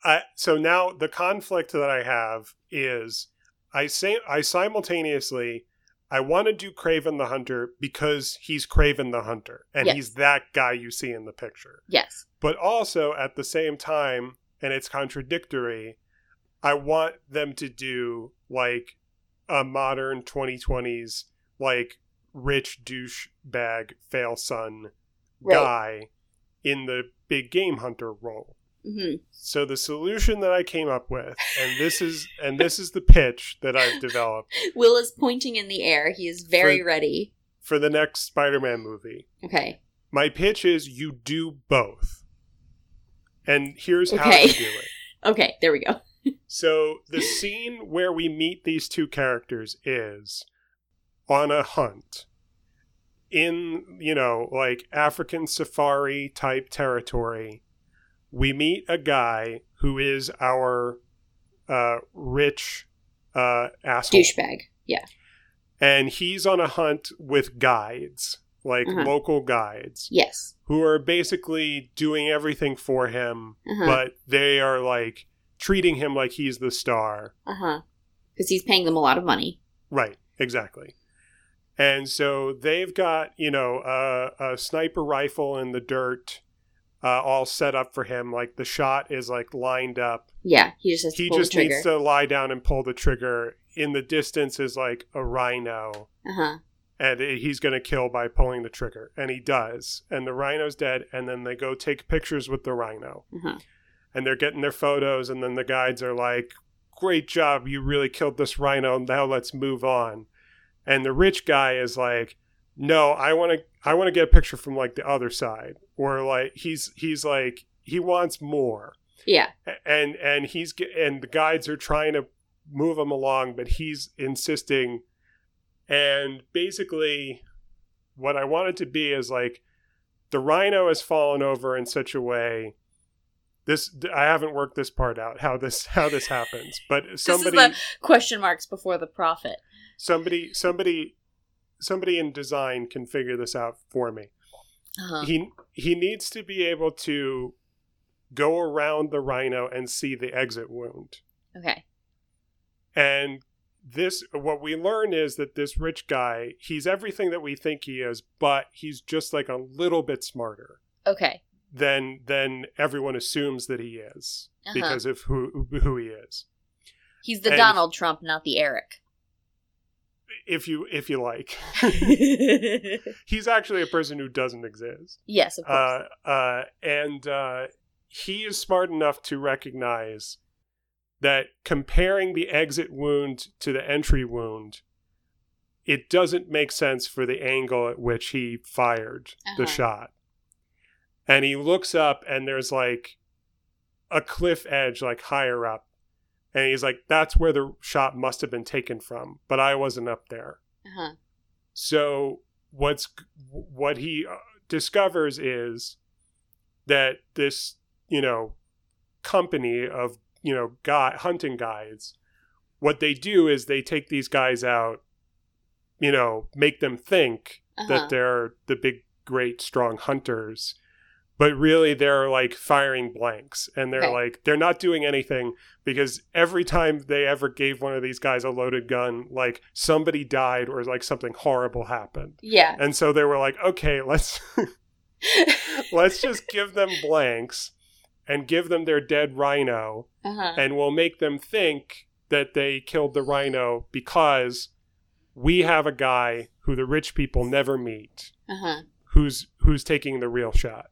I so now the conflict that I have is I say I simultaneously I want to do Kraven the Hunter because he's Kraven the Hunter and Yes. he's that guy you see in the picture. Yes. But also at the same time, and it's contradictory, I want them to do like a modern 2020s like rich douchebag fail son Right. guy in the big game hunter role. hmm So the solution that I came up with, and this is and this is the pitch that I've developed (laughs) Will is pointing in the air. He is very For- ready. for the next Spider-Man movie. Okay. My pitch is you do both. And here's how Okay. to do it. (laughs) Okay. There we go. So the scene where we meet these two characters is on a hunt in, you know, like African safari type territory we meet a guy who is our uh, rich uh, asshole. Douchebag. Yeah. And he's on a hunt with guides, like Uh-huh. local guides, Yes. who are basically doing everything for him, Uh-huh. but they are like treating him like he's the star. Uh huh. Because he's paying them a lot of money. Right, exactly. And so they've got, you know, a, a sniper rifle in the dirt uh, all set up for him. Like the shot is like lined up. Yeah. He just has to He just needs to lie down and pull the trigger. In the distance is like a rhino, Uh huh. and he's going to kill by pulling the trigger. And he does. And the rhino's dead. And then they go take pictures with the rhino. Uh huh. And they're getting their photos and then the guides are like great job you really killed this rhino now let's move on. And the rich guy is like no i want to i want to get a picture from like the other side or like he's he's like he wants more. Yeah. and and he's and the guides are trying to move him along but he's insisting. And basically what i want it to be is like the rhino has fallen over in such a way this i haven't worked this part out how this (laughs) how this happens but somebody This is the question marks before the profit. somebody somebody somebody in design can figure this out for me Uh-huh. he he needs to be able to go around the rhino and see the exit wound Okay. and this what we learn is that this rich guy he's everything that we think he is but he's just like a little bit smarter Okay. Than than everyone assumes that he is Uh-huh. because of who who he is He's the and- Donald Trump, not the Eric. if you if you like (laughs) he's actually a person who doesn't exist yes, of course. uh, uh, and uh, he is smart enough to recognize that comparing the exit wound to the entry wound, it doesn't make sense for the angle at which he fired the Uh-huh. shot. And he looks up, and there's like a cliff edge, like higher up. And he's like, that's where the shot must have been taken from, but I wasn't up there. uh-huh. So what's what he uh, discovers is that this, you know, company of, you know, guy hunting guides, what they do is they take these guys out, you know, make them think Uh-huh. that they're the big great strong hunters. But really they're like firing blanks and they're Okay. like they're not doing anything because every time they ever gave one of these guys a loaded gun, like somebody died or like something horrible happened. Yeah. And so they were like, okay, let's (laughs) let's just give them blanks and give them their dead rhino uh-huh. and we'll make them think that they killed the rhino because we have a guy who the rich people never meet Uh-huh. who's who's taking the real shot.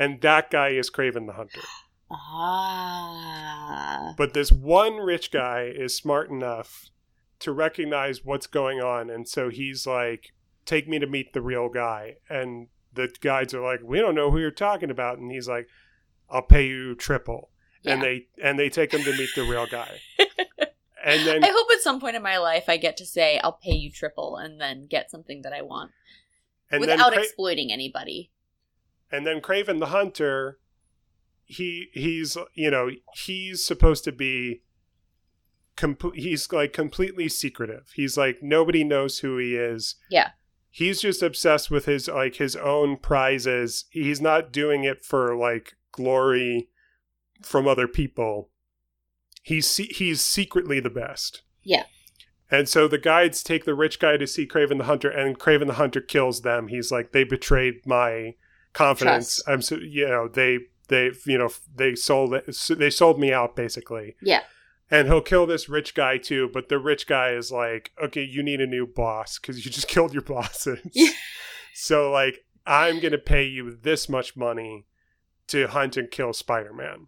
And that guy is Kraven the Hunter. (gasps) Ah. But this one rich guy is smart enough to recognize what's going on. And so he's like, take me to meet the real guy. And the guides are like, we don't know who you're talking about. And he's like, I'll pay you triple. And they and they take him to meet the real guy. (laughs) and then I hope at some point in my life I get to say I'll pay you triple and then get something that I want and then without Cra- exploiting anybody. And then Kraven the Hunter, he he's you know he's supposed to be, complete. he's like completely secretive. He's like nobody knows who he is. Yeah. He's just obsessed with his like his own prizes. He's not doing it for like glory from other people. He's he's secretly the best. Yeah. And so the guides take the rich guy to see Kraven the Hunter, and Kraven the Hunter kills them. He's like, they betrayed my confidence. Trust. I'm so you know they they you know they sold they sold me out basically. Yeah. And he'll kill this rich guy too, but the rich guy is like, okay, you need a new boss because you just (laughs) killed your bosses. Yeah. so like, I'm gonna pay you this much money to hunt and kill Spider Man.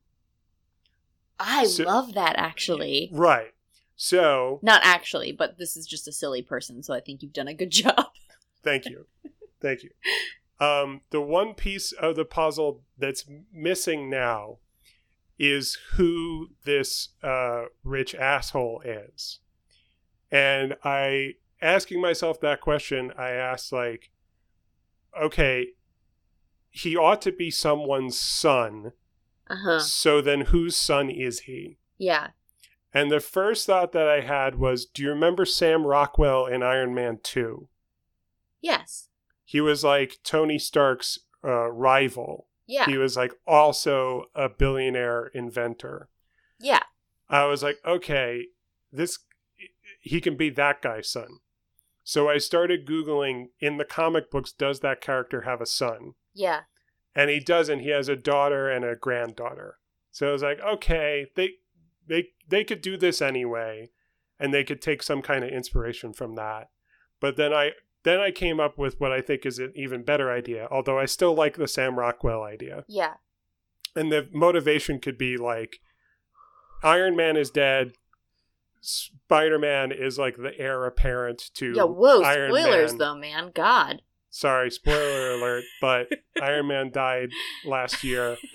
I So- love that actually. Right. So Not actually, but this is just a silly person, so I think you've done a good (laughs) job. Thank you. Thank you. Um, the one piece of the puzzle that's missing now is who this uh, rich asshole is. And I, asking myself that question, I asked, like, okay, he ought to be someone's son Uh huh. So then whose son is he? Yeah. And the first thought that I had was do you remember Sam Rockwell in Iron Man 2? Yes. He was like Tony Stark's uh, rival. Yeah. He was like also a billionaire inventor. yeah. I was like, okay, this he can be that guy's son. So I started googling in the comic books does that character have a son? Yeah. And he doesn't. He has a daughter and a granddaughter. So I was like, okay, they they they could do this anyway and they could take some kind of inspiration from that. But then I then I came up with what I think is an even better idea, although I still like the Sam Rockwell idea. Yeah. And the motivation could be like Iron Man is dead. Spider Man is like the heir apparent to Yeah. Whoa. Iron spoilers, Man. though, man. God. Sorry, spoiler alert, but (laughs) Iron Man died last year. (laughs)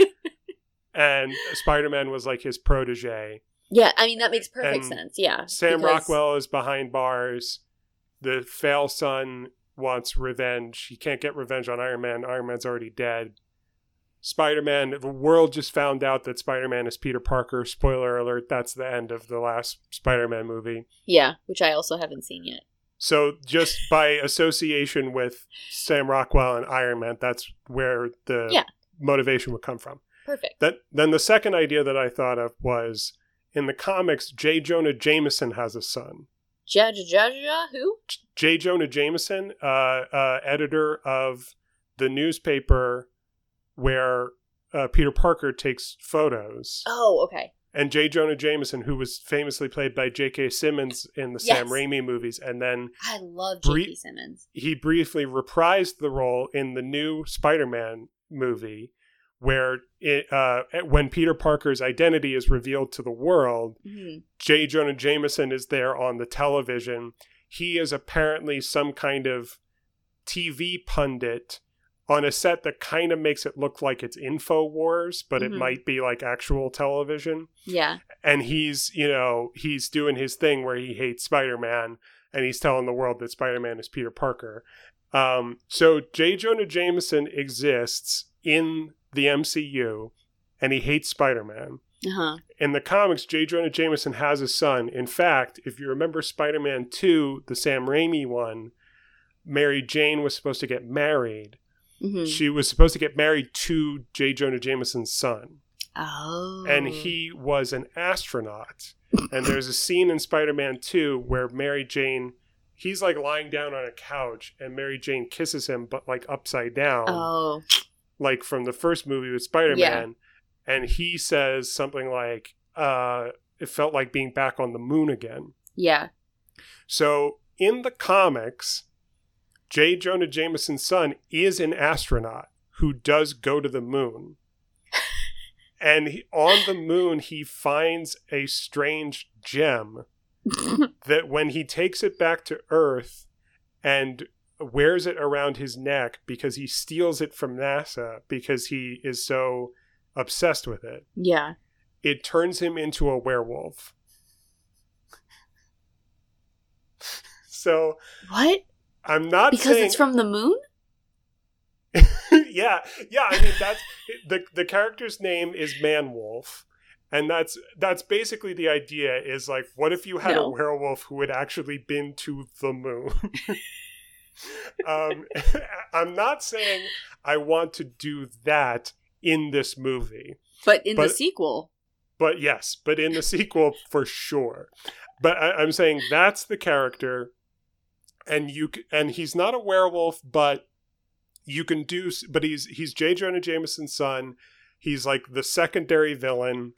And Spider Man was like his protege. Yeah. I mean, that makes perfect And sense. Yeah. Sam because- Rockwell is behind bars. The fail son wants revenge. He can't get revenge on Iron Man. Iron Man's already dead. Spider Man, the world just found out that Spider Man is Peter Parker. Spoiler alert, that's the end of the last Spider Man movie. Yeah. Which I also haven't seen yet. So, just (laughs) by association with Sam Rockwell and Iron Man, that's where the Yeah. motivation would come from. Perfect. That, then the second idea that I thought of was in the comics, J. Jonah Jameson has a son. Ja, ja, ja, who? J. Jonah Jameson, uh, uh, editor of the newspaper where uh, Peter Parker takes photos, Oh, okay. and J. Jonah Jameson, who was famously played by J.K. Simmons in the Sam Raimi movies, and then I love Brie- J.K. Simmons. he briefly reprised the role in the new Spider-Man movie, where it, uh, when Peter Parker's identity is revealed to the world, hmm J. Jonah Jameson is there on the television. He is apparently some kind of TV pundit on a set that kind of makes it look like it's Info Wars, but it Mhm. might be like actual television. Yeah. And he's, you know, he's doing his thing where he hates Spider Man and he's telling the world that Spider Man is Peter Parker. Um, so J. Jonah Jameson exists in the MCU and he hates Spider Man Uh huh. in the comics, J. Jonah Jameson has a son. In fact, if you remember Spider Man 2, the Sam Raimi one, Mary Jane was supposed to get married. hmm She was supposed to get married to J. Jonah Jameson's son. Oh. And he was an astronaut. (laughs) and there's a scene in Spider Man 2 where Mary Jane, he's like lying down on a couch and Mary Jane kisses him, but like upside down Oh. Like from the first movie with Spider-Man, and he says something like, uh, "It felt like being back on the moon again." Yeah. So in the comics, J. Jonah Jameson's son is an astronaut who does go to the moon. (laughs) And he, on the moon, he finds a strange gem (laughs) that when he takes it back to Earth and wears it around his neck because he steals it from NASA because he is so obsessed with it, yeah. it turns him into a werewolf. so What? I'm not Because saying it's from the moon? (laughs) yeah, yeah. I mean, that's the the character's name is Manwolf, and that's that's basically the idea. Is like, what if you had a werewolf who had actually been to the moon? (laughs) um, (laughs) I'm not saying I want to do that in this movie, But in the sequel. but yes, but in the sequel for sure. But I, I'm saying that's the character, and you and he's not a werewolf, but you can do. But he's he's J. Jonah Jameson's son. He's like the secondary villain,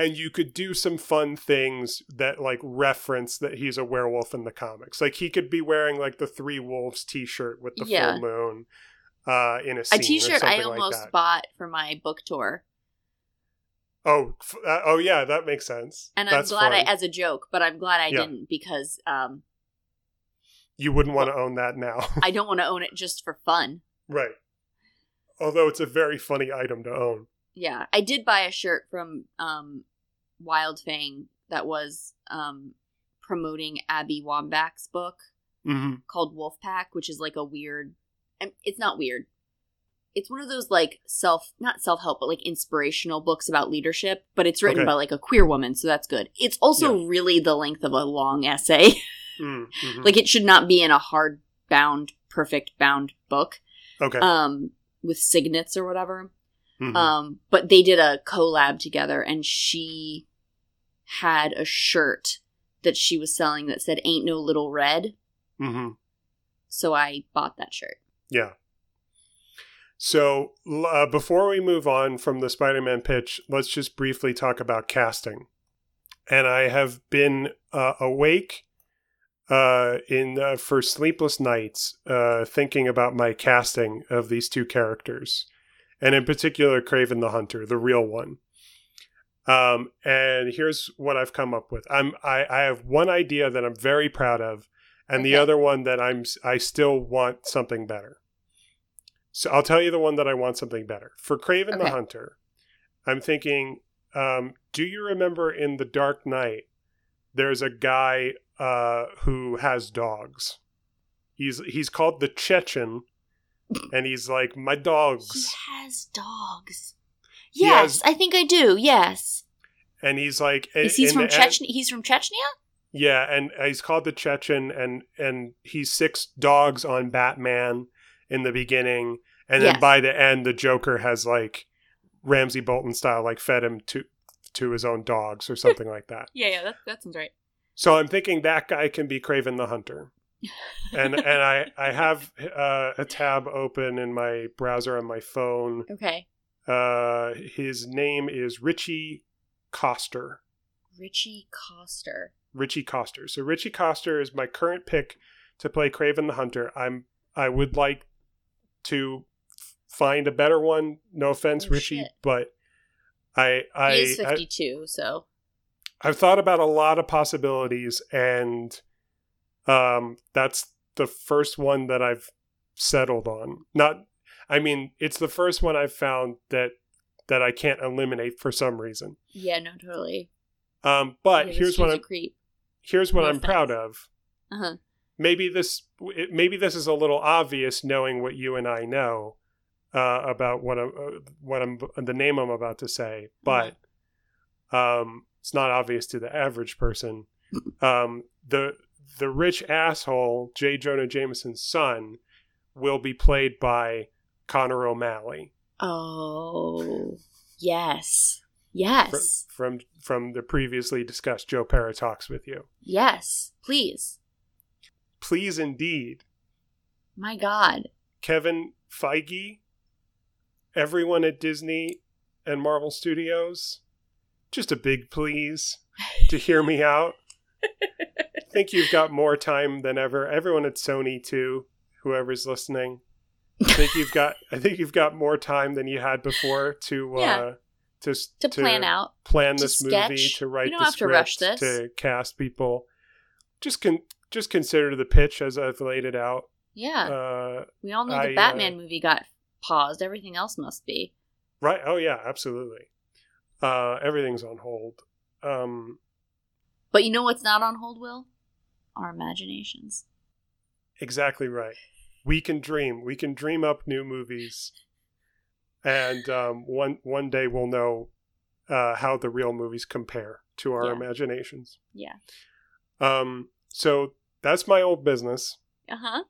and you could do some fun things that like reference that he's a werewolf in the comics. Like he could be wearing like the Three Wolves T-shirt with the Yeah. full moon uh, in a or t-shirt I something like almost bought for my book tour. Oh, f- uh, oh yeah, that makes sense. And That's I'm glad I as a joke, but I'm glad I Yeah. didn't because um you wouldn't want to own that now. I (laughs) don't want to own it just for fun. right. Although it's a very funny item to own. Yeah. I did buy a shirt from um Wildfang that was um promoting Abby Wambach's book Mm-hmm. called Wolfpack, which is like a weird it's not weird. it's one of those like self not self help but like inspirational books about leadership, but it's written Okay. by like a queer woman, so that's good. It's also really the length of a long essay. (laughs) Mm, mhm. like it should not be in a hard bound, perfect bound book. okay. Um with signets or whatever. Mhm. Um, but they did a collab together, and she had a shirt that she was selling that said "Ain't no little red." Mhm. So I bought that shirt. Yeah. So uh, before we move on from the Spider-Man pitch, let's just briefly talk about casting. And I have been uh, awake uh, in uh, for sleepless nights, uh, thinking about my casting of these two characters, and in particular, Kraven the Hunter, the real one. Um, and here's what I've come up with. I'm I, I have one idea that I'm very proud of, and the other one that I'm I still want something better. So I'll tell you the one that I want something better for Kraven the Hunter. I'm thinking. Um, do you remember in The Dark Knight? There's a guy uh, who has dogs. He's he's called the Chechen, and he's like my dogs. He has dogs. Yes, has- I think I do. Yes, and he's like is he and- from Chechnya? He's from Chechnya. Yeah, and he's called the Chechen, and and he's six dogs on Batman in the beginning, and then Yes. by the end, the Joker has like Ramsay Bolton style, like fed him to to his own dogs or something like that. (laughs) Yeah, yeah, that that sounds right. So I'm thinking that guy can be Kraven the Hunter, and and I I have uh, a tab open in my browser on my phone. (laughs) Okay, Uh, his name is Ritchie Coster. Ritchie Coster. Ritchie Coster. So Ritchie Coster is my current pick to play Kraven the Hunter. I'm I would like to f- find a better one. No offense, Oh, Ritchie, shit. but I I, he is I fifty-two. so I've thought about a lot of possibilities, and um, that's the first one that I've settled on. Not, I mean, it's the first one I've found that that I can't eliminate for some reason. yeah, no, totally. Um, but was- here's he what I'm here's what I'm proud of. Uh huh. maybe this maybe this is a little obvious knowing what you and I know uh, about what I'm uh, what I'm the name I'm about to say, but um, it's not obvious to the average person. (laughs) Um, the the rich asshole J. Jonah Jameson's son will be played by Connor O'Malley Oh, (laughs) yes, yes, from from the previously discussed Joe Pera talks with you. yes. Please, Please, indeed, my God. Kevin Feige, everyone at Disney and Marvel Studios, just a big please to hear me out. I (laughs) think you've got more time than ever. Everyone at Sony too, whoever's listening. (laughs) I think you've got I think you've got more time than you had before to uh Yeah. to s- To plan out. plan to this movie, to write You don't the have to script, rush this. to cast people. Just con- just consider the pitch as I've laid it out. Yeah, Uh we all know I, the uh, Batman movie got paused. Everything else must be. Right. Oh yeah, absolutely. Uh, everything's on hold. Um, But you know what's not on hold, Will? Our imaginations. exactly right. We can dream. We can dream up new movies, and um, one one day we'll know uh, how the real movies compare to our Yeah. imaginations. Yeah. Um, so that's my old business. Uh huh.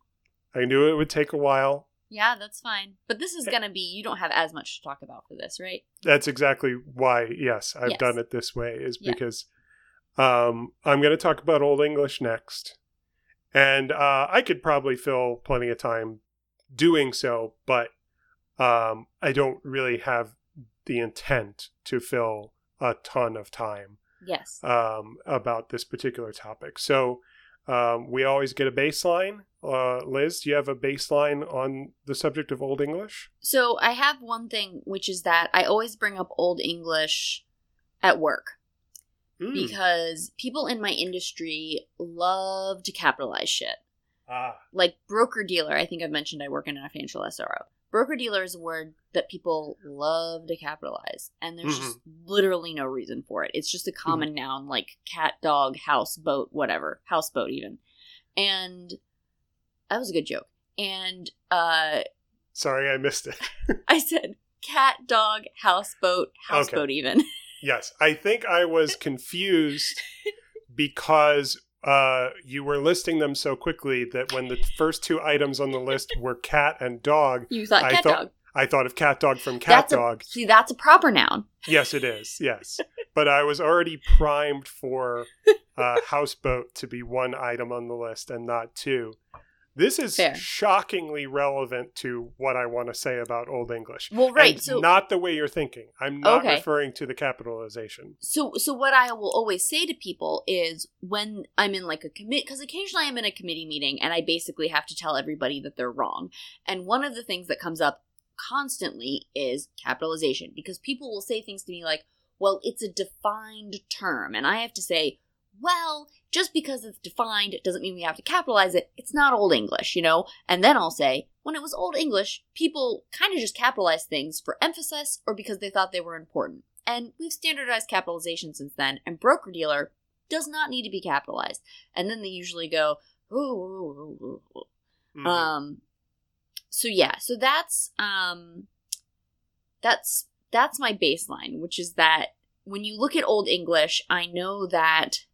I knew it would take a while. Yeah, that's fine. But this is gonna be. You don't have as much to talk about for this, right? That's exactly why. Yes, I've Yes. done it this way. Is Yeah. because um, I'm going to talk about Old English next, and uh, I could probably fill plenty of time doing so, but um, I don't really have the intent to fill a ton of time Yes. um, about this particular topic. So um, we always get a baseline. Uh, Liz, do you have a baseline on the subject of Old English? So I have one thing, which is that I always bring up Old English at work Mm. because people in my industry love to capitalize shit. Ah, Like broker dealer, I think I've mentioned I work in a financial SRO. Broker dealer is a word that people love to capitalize, and there's just literally no reason for it. It's just a common noun like cat, dog, house, boat, whatever. Houseboat, even. And that was a good joke. And uh, Sorry, I missed it. (laughs) I said cat, dog, houseboat, houseboat even. (laughs) Yes, I think I was (laughs) confused because uh, you were listing them so quickly that when the first two items on the list (laughs) were cat and dog, You thought I cat thought- dog. I thought of cat dog from cat That's a- dog. See, that's a proper noun. Yes, it is. (laughs) Yes, but I was already primed for uh, houseboat to be one item on the list and not two. This is Fair. shockingly relevant to what I want to say about Old English. Well, right. And so not the way you're thinking. I'm not Okay. referring to the capitalization. so so what I will always say to people is when I'm in like a commit because occasionally I'm in a committee meeting and I basically have to tell everybody that they're wrong. And one of the things that comes up constantly is capitalization because people will say things to me like, "Well, it's a defined term." And I have to say, "Well, just because it's defined doesn't mean we have to capitalize it. It's not old English, you know?" And then I'll say, "When it was old English, people kind of just capitalized things for emphasis or because they thought they were important." And we've standardized capitalization since then, and broker dealer does not need to be capitalized. And then they usually go, ooh, ooh, ooh. Mhm. Um so yeah, so that's um that's that's my baseline, which is that when you look at old English, I know that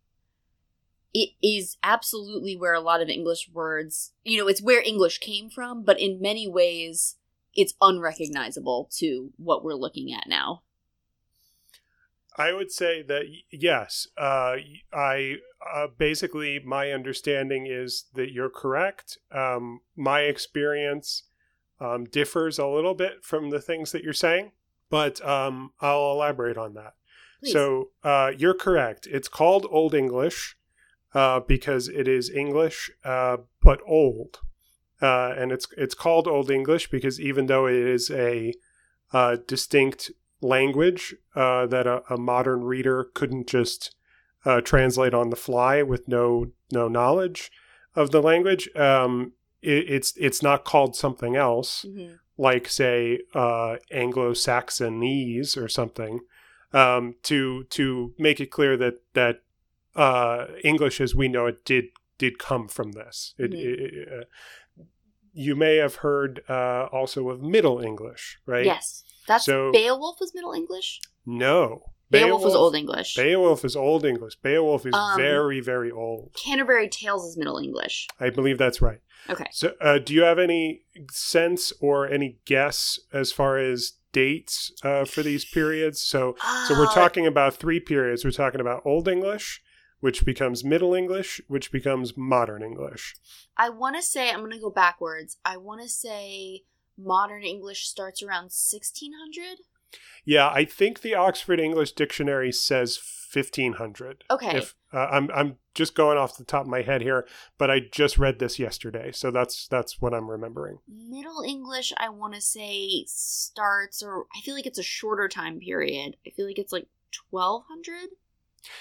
it is absolutely where a lot of English words, you know, it's where English came from, but in many ways it's unrecognizable to what we're looking at now. I would say that yes. Uh, I uh, basically my understanding is that you're correct. Um, my experience um, differs a little bit from the things that you're saying, but um, I'll elaborate on that. Please. So uh, you're correct. It's called Old English uh, because it is English, uh, but old, uh, and it's it's called Old English because even though it is a uh, distinct language uh, that a, a modern reader couldn't just uh, translate on the fly with no no knowledge of the language, um, it, it's it's not called something else Mhm. like say uh, Anglo-Saxonese or something, um, to to make it clear that that uh, English as we know it did did come from this. It, Mhm. it- uh, you may have heard uh, also of Middle English, right? Yes. That's So- Beowulf was Middle English. No, Beowulf, was Old English. Beowulf is Old English. Beowulf is Um, very very old. Canterbury Tales is Middle English. I believe that's right. Okay. So, uh, do you have any sense or any guess as far as dates uh, for these periods? So, so we're Uh, talking about three periods. We're talking about Old English, which becomes Middle English, which becomes Modern English. I want to say I'm going to go backwards. I want to say modern English starts around 1600. Yeah, I think the Oxford English Dictionary says fifteen hundred. Okay. If uh, I'm, I'm just going off the top of my head here, but I just read this yesterday, so that's that's what I'm remembering. Middle English, I want to say starts, or I feel like it's a shorter time period. I feel like it's like 1200.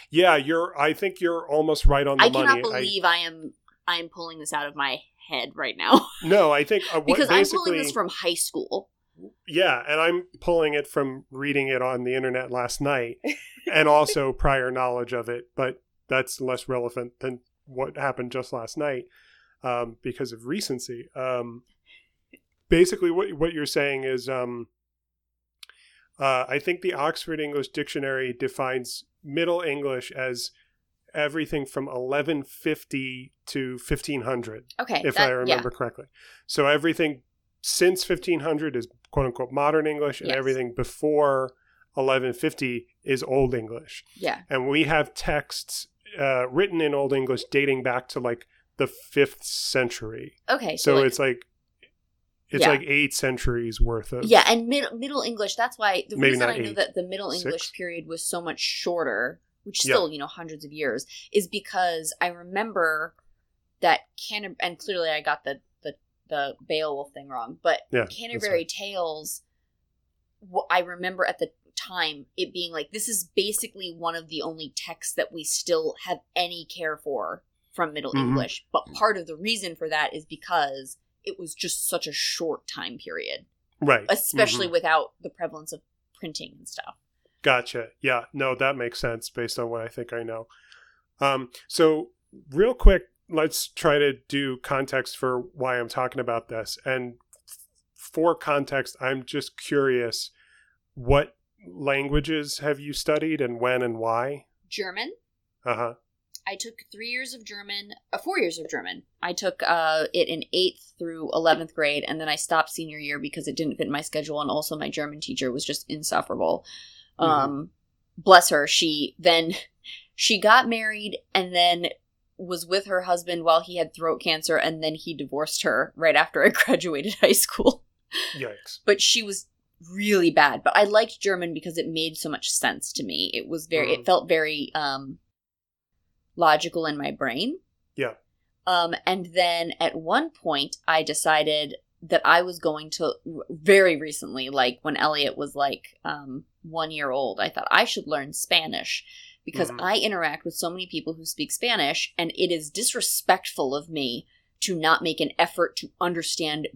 Yeah, you're. I think you're almost right on the I money. cannot believe I am I am pulling this out of my head right now (laughs) no, I think uh, what because I'm pulling this from high school. Yeah, and I'm pulling it from reading it on the internet last night and also (laughs) prior knowledge of it, but that's less relevant than what happened just last night um, because of recency. Um, basically, what, what you're saying is um, uh, I think the Oxford English Dictionary defines Middle English as everything from 1150 to 1500 Okay, if that- I remember correctly. So everything since 1500 is quote unquote modern English, and Yes. everything before 1150 is Old English. Yeah, And we have texts uh, written in Old English dating back to like the fifth century. Okay, So, so, like, it's like it's Yeah. like eight centuries worth of yeah, and mid- Middle English. That's why the reason I know eight. that the Middle Six? English period was so much shorter, which Yeah. still you know hundreds of years, is because I remember that Canterbury, and clearly I got the the the Beowulf thing wrong, but Yeah, Canterbury Tales. I remember at the time it being like this is basically one of the only texts that we still have any care for from Middle Mhm. English, but part of the reason for that is because it was just such a short time period right. especially Mhm. without the prevalence of printing and stuff. Gotcha. Yeah, no, that makes sense based on what I think I know. Um, so, real quick, let's try to do context for why I'm talking about this. And for context, I'm just curious what languages have you studied and when and why? German. Uh huh. I took three years of German, uh, four years of German. I took uh, it in eighth through eleventh grade, and then I stopped senior year because it didn't fit my schedule, and also my German teacher was just insufferable. Mhm. Um, bless her. She then (laughs) she got married, and then was with her husband while he had throat cancer, and then he divorced her right after I (laughs) graduated high school. Yikes. (laughs) But she was really bad. But I liked German because it made so much sense to me. It was very. Mhm. It felt very um logical in my brain. Yeah. Um, and then at one point, I decided that I was going to very recently, like when Elliot was like um, one year old, I thought I should learn Spanish because Mhm. I interact with so many people who speak Spanish, and it is disrespectful of me to not make an effort to understand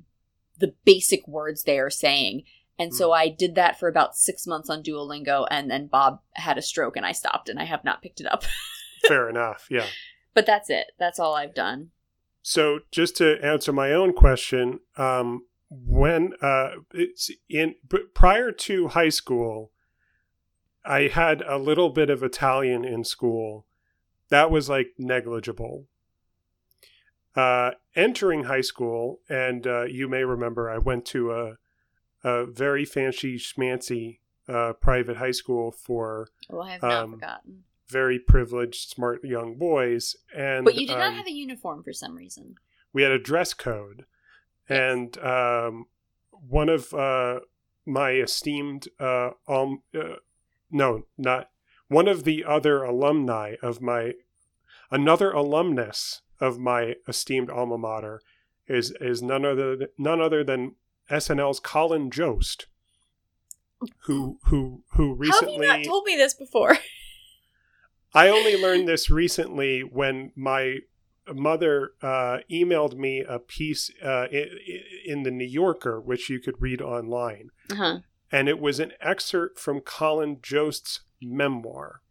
the basic words they are saying. And so Mm. I did that for about six months on Duolingo, and then Bob had a stroke, and I stopped, and I have not picked it up. (laughs) Fair enough. Yeah. But that's it. That's all I've done. So just to answer my own question, um, when uh, it's in prior to high school, I had a little bit of Italian in school. That was like negligible. Uh, entering high school, and uh, you may remember, I went to a a very fancy schmancy uh, private high school for Oh, I have not Um, forgotten. Very privileged, smart young boys. And But you did not um, have a uniform for some reason. we had a dress code Yes. and um, one of uh, my esteemed uh, um, uh, no not one of the other alumni of my another alumnus of my esteemed alma mater is is none other none other than SNL's Colin Jost who who who How have you recently not told me this before? (laughs) I only learned this recently when my mother uh, emailed me a piece uh, in, in the New Yorker, which you could read online. Uh-huh. And it was an excerpt from Colin Jost's memoir.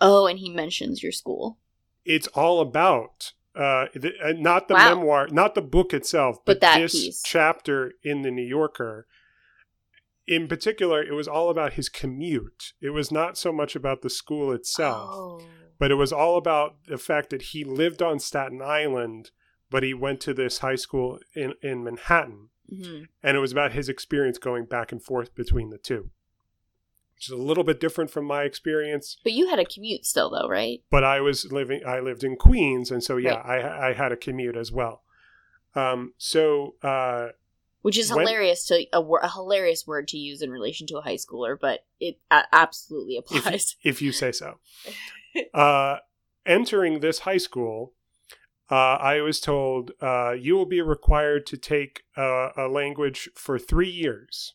Oh, and he mentions your school. It's all about uh, the, uh, not the Wow. memoir, not the book itself, But but, that this piece. chapter in the New Yorker. In particular, it was all about his commute. It was not so much about the school itself. Oh. but it was all about the fact that he lived on Staten Island, but he went to this high school in, in Manhattan. hmm And it was about his experience going back and forth between the two, which is a little bit different from my experience. But you had a commute still, though, right? But I was living, I lived in Queens. And so, yeah, I, I had a commute as well. Um, so, uh, Which is When- hilarious to a, a hilarious word to use in relation to a high schooler, but it a- absolutely applies. (laughs) if you say so. (laughs) Uh, entering this high school, uh, I was told uh, you will be required to take uh, a language for three years.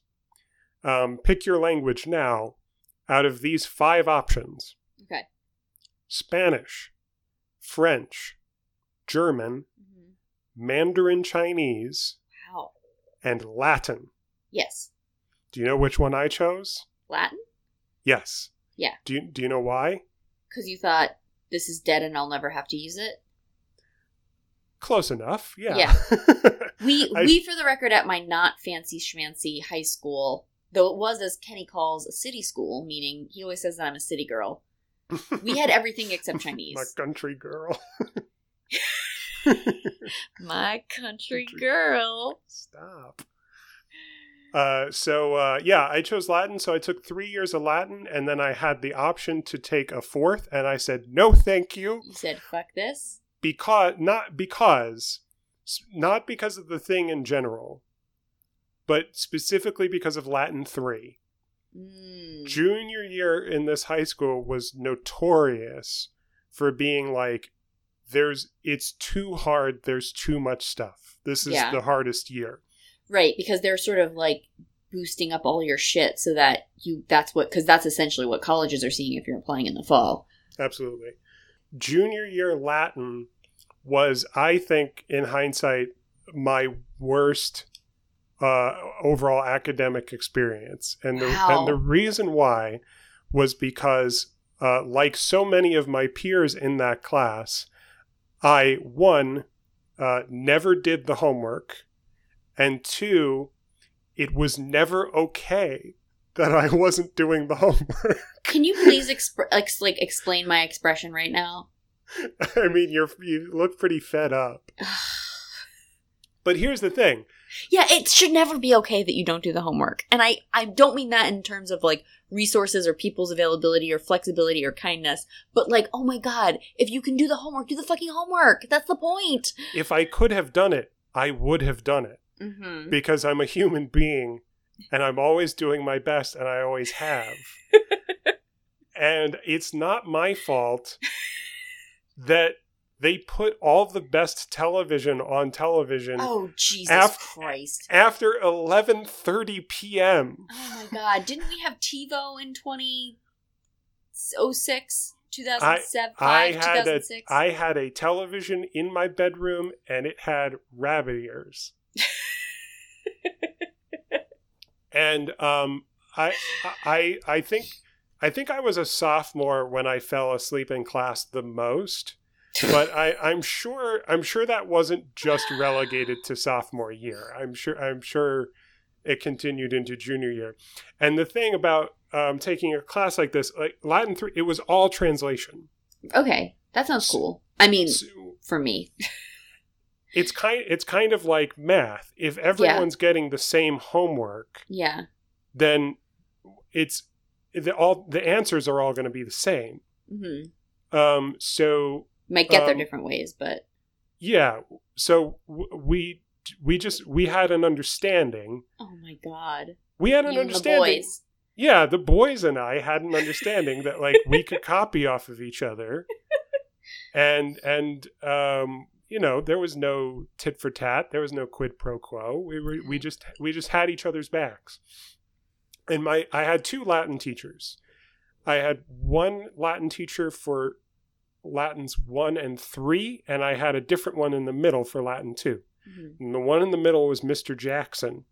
Um, pick your language now out of these five options okay. Spanish, French, German, Mhm. Mandarin Chinese. And Latin. Yes. Do you know which one I chose? Latin? Yes. Yeah. Do you, do you know why? Because you thought this is dead and I'll never have to use it. Close enough. Yeah. Yeah. (laughs) We I- we for the record at my not fancy schmancy high school, though it was as Kenny calls a city school, meaning he always says that I'm a city girl. We had everything except (laughs) Chinese. My country girl. (laughs) (laughs) My country Country. girl. Stop. Uh, so uh, yeah, I chose Latin. So I took three years of Latin, and then I had the option to take a fourth, and I said no, thank you, You said fuck this. because not because not because of the thing in general, but specifically because of Latin three. Mm. Junior year in this high school was notorious for being like, "There's it's too hard. There's too much stuff. This is Yeah. the hardest year." Right, because they're sort of like boosting up all your shit so that you that's what because that's essentially what colleges are seeing if you're applying in the fall. Absolutely. Junior year Latin was, I think, in hindsight, my worst uh, overall academic experience, and the Wow. and the reason why was because, uh, like so many of my peers in that class, I one uh, never did the homework, and two, it was never okay that I wasn't doing the (laughs) homework. Can you please exp- ex- like explain my expression right now? (laughs) I mean, you're you look pretty fed up. (sighs) But here's the thing. Yeah, it should never be okay that you don't do the homework. And I I don't mean that in terms of like resources or people's availability or flexibility or kindness, but like, oh my god, if you can do the homework, do the fucking homework. That's the point. If I could have done it, I would have done it Mm-hmm. because I'm a human being and I'm always doing my best and I always have. (laughs) and it's not my fault that they put all the best television on television Oh Jesus Af- Christ. after 11:30 p.m. Oh my god, didn't we have TiVo in 2006, 2007, I 5, had a 2006? I had a television in my bedroom and it had rabbit ears. (laughs) and um I I I think I think I was a sophomore when I fell asleep in class the most. But I, I'm sure I'm sure that wasn't just relegated to sophomore year. I'm sure I'm sure it continued into junior year. And the thing about um, taking a class like this, like Latin three, it was all translation. okay, that sounds cool. I mean, So for me. it's kind it's kind of like math. If everyone's getting the same homework, Yeah. then it's the all the answers are all going to be the same. hmm Um, so Might get there Um, different ways, but yeah, so w- we we just we had an understanding. oh my god. We had an You and the understanding. boys. Yeah, the boys and I had an understanding that like we could (laughs) copy off of each other, and and um, you know there was no tit for tat, there was no quid pro quo. We were we just we just had each other's backs. And my I had two Latin teachers. I had one Latin teacher for Latins one and three, and I had a different one in the middle for Latin two. Mhm. And the one in the middle was Mr. Jackson,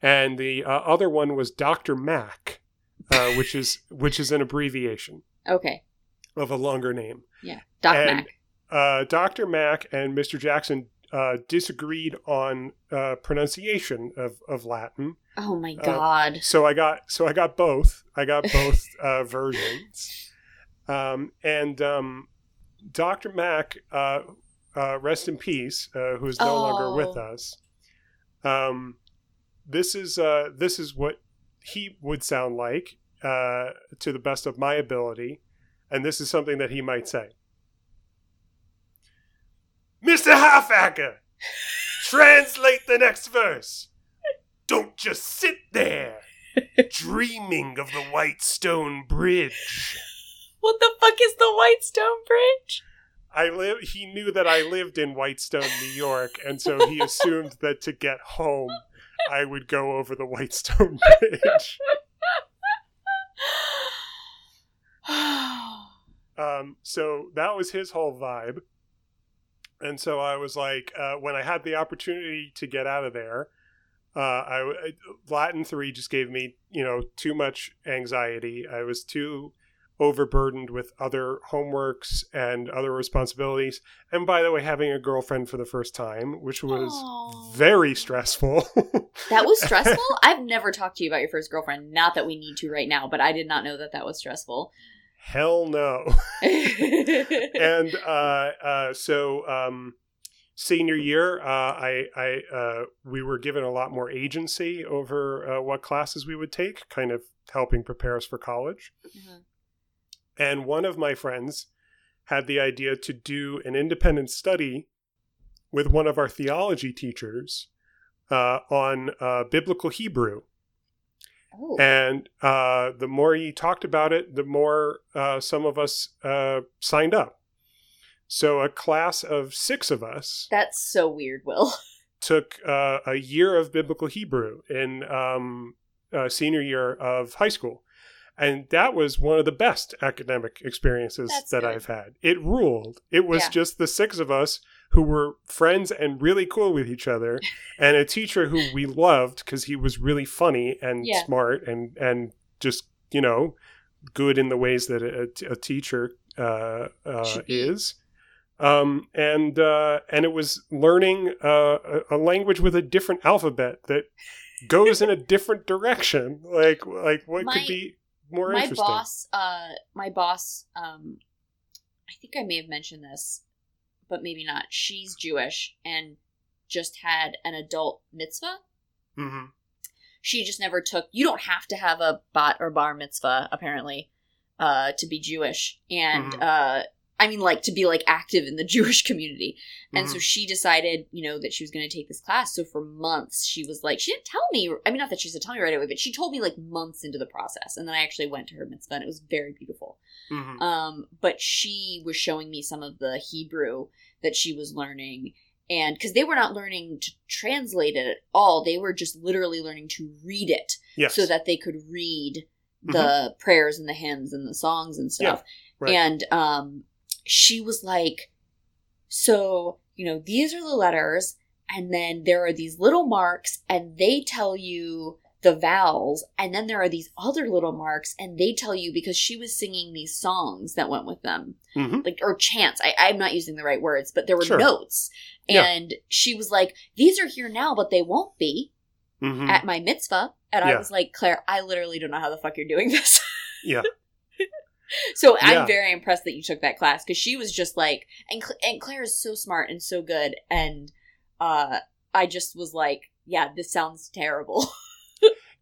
and the uh, other one was Dr. Mac, uh, (laughs) which is which is an abbreviation Okay. of a longer name. Yeah. Doc And- Mac. Uh, Dr. Mac and Mr. Jackson uh, disagreed on uh, pronunciation of, of Latin, Oh my uh, god. so I got so I got both. I got both (laughs) uh, versions, um, and um, Dr. Mac, uh, uh, rest in peace, uh, who is no longer with Oh. us. Um, this is uh, this is what he would sound like uh, to the best of my ability, and this is something that he might say. Mr. Halfacker, (laughs) translate the next verse. Don't just sit there (laughs) dreaming of the Whitestone Bridge. What the fuck is the Whitestone Bridge? I live. He knew that I lived in Whitestone, New York, and so he (laughs) assumed that to get home, I would go over the Whitestone Bridge. Um, so that was his whole vibe. And so I was like, uh, when I had the opportunity to get out of there, uh, I Latin three just gave me, you know, too much anxiety. I was too overburdened with other homeworks and other responsibilities. And by the way, having a girlfriend for the first time, which was Aw. very stressful. (laughs) That was stressful? I've never talked to you about your first girlfriend. Not that we need to right now, but I did not know that that was stressful. Hell no. (laughs) and uh, uh, so um, senior year, uh, I, I uh, we were given a lot more agency over uh, what classes we would take, kind of helping prepare us for college. Mhm. And one of my friends had the idea to do an independent study with one of our theology teachers uh, on uh, biblical Hebrew. Oh. And uh, the more he talked about it, the more uh, some of us uh, signed up. So a class of six of us That's so weird, Will. (laughs) took uh, a year of biblical Hebrew in um, uh, senior year of high school. And that was one of the best academic experiences That's that good. I've had. It ruled. It was Yeah. just the six of us who were friends and really cool with each other, (laughs) and a teacher who we loved because he was really funny and Yeah. smart and and just you know good in the ways that a, a teacher uh, uh, is. Um, and uh, and it was learning uh, a, a language with a different alphabet that goes in a different direction. Like like what My- could be more my interesting? boss uh my boss um i think i may have mentioned this but maybe not she's jewish and just had an adult mitzvah hmm she just never took you don't have to have a bat or bar mitzvah apparently uh to be jewish and Mhm. uh i mean like to be like active in the (laughs) jewish community and Mm-hmm. so she decided you know that she was going to take this class so for months she was like she didn't tell me i mean not that she said tell me right away but she told me like months into the process and then i actually went to her mitzvah and it was very beautiful hmm um, but she was showing me some of the Hebrew that she was learning. And because they were not learning to translate it at all, they were just literally learning to read it yes. so that they could read the prayers and the hymns and the songs and stuff. right. And um, she was like, So, you know, these are the letters, and then there are these little marks, and they tell you the vowels, and then there are these other little marks, and they tell you because she was singing these songs that went with them, hmm like or chants. I, I'm not using the right words, but there were Sure. notes, Yeah. and she was like, "These are here now, but they won't be hmm at my mitzvah." And I was like, "Claire, I literally don't know how the fuck you're doing this." Yeah. (laughs) (laughs) So Yeah. I'm very impressed that you took that class because she was just like, and Cl- and Claire is so smart and so good, and uh, I just was like, yeah, this sounds terrible. (laughs)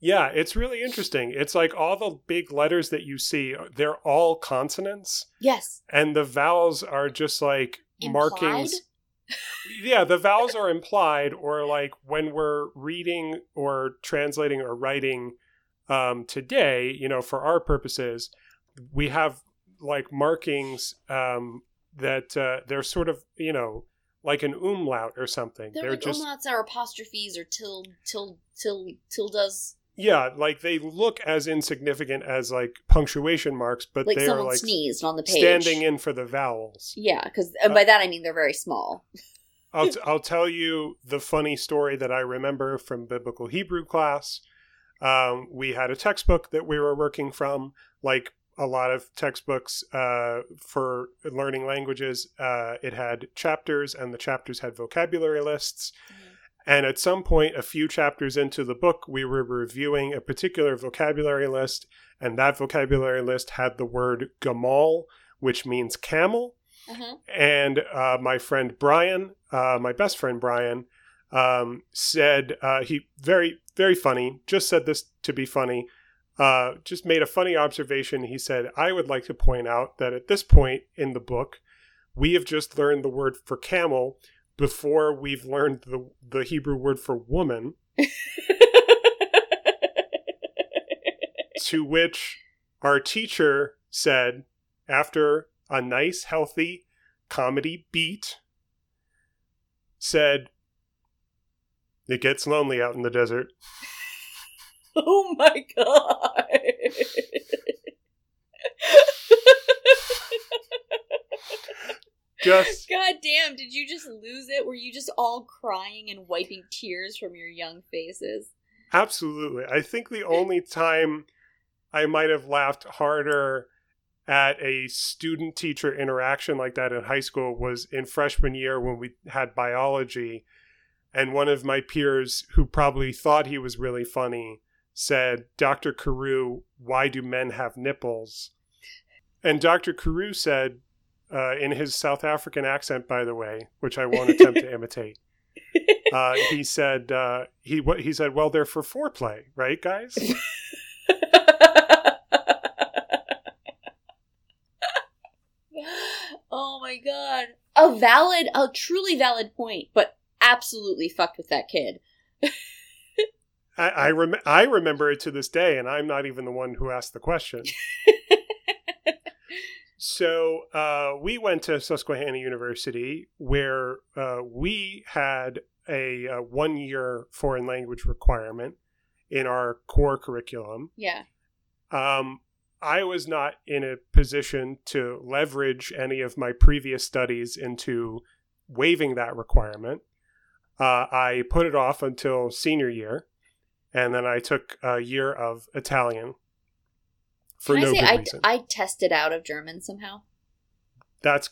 Yeah, it's really interesting. It's like all the big letters that you see, they're all consonants, yes, and the vowels are just like Implied? markings. Yeah, the vowels are implied, or like when we're reading or translating or writing um, today, you know, for our purposes, we have like markings um, that uh, they're sort of, you know, like an umlaut or something. they're, They're, like just umlauts or apostrophes or til til til tildas, yeah, like they look as insignificant as like punctuation marks, but like they are like sneezed on the page. standing in for the vowels. Yeah, because and by that I mean they're very small. (laughs) I'll, (laughs) t- I'll tell you the funny story that I remember from biblical Hebrew class. Um, we had a textbook that we were working from, like a lot of textbooks uh, for learning languages. Uh, it had chapters, and the chapters had vocabulary lists. And at some point, a few chapters into the book, we were reviewing a particular vocabulary list, and that vocabulary list had the word gamal, which means camel. Uh-huh. And uh, my friend Brian, uh, my best friend Brian, um, said uh, he very very funny. Just said this to be funny. Uh, just made a funny observation. He said, "I would like to point out that at this point in the book, we have just learned the word for camel before we've learned the the Hebrew word for woman." to which our teacher said, after a nice, healthy comedy beat, said, It gets lonely out in the desert. (laughs) (laughs) oh my god. Just, God damn, did you just lose it? Were you just all crying and wiping tears from your young faces? absolutely. I think the only time I might have laughed harder at a student teacher interaction like that in high school was in freshman year when we had biology. And one of my peers, who probably thought he was really funny, said, Dr. Carew, why do men have nipples? And Dr. Carew said, uh, in his South African accent, by the way, which I won't attempt to (laughs) imitate, uh, he said, uh, he what he said, well, they're for foreplay, right, guys? (laughs) oh my god. A valid, a truly valid point, but absolutely fucked with that kid. (laughs) I I, rem- I remember it to this day, and I'm not even the one who asked the question. (laughs) so uh, we went to Susquehanna University, where uh, we had a, uh one-year foreign language requirement in our core curriculum. Yeah. Um, I was not in a position to leverage any of my previous studies into waiving that requirement. Uh, I put it off until senior year, and then I took a year of Italian for Can no I say good I, reason. I tested out of German somehow? that's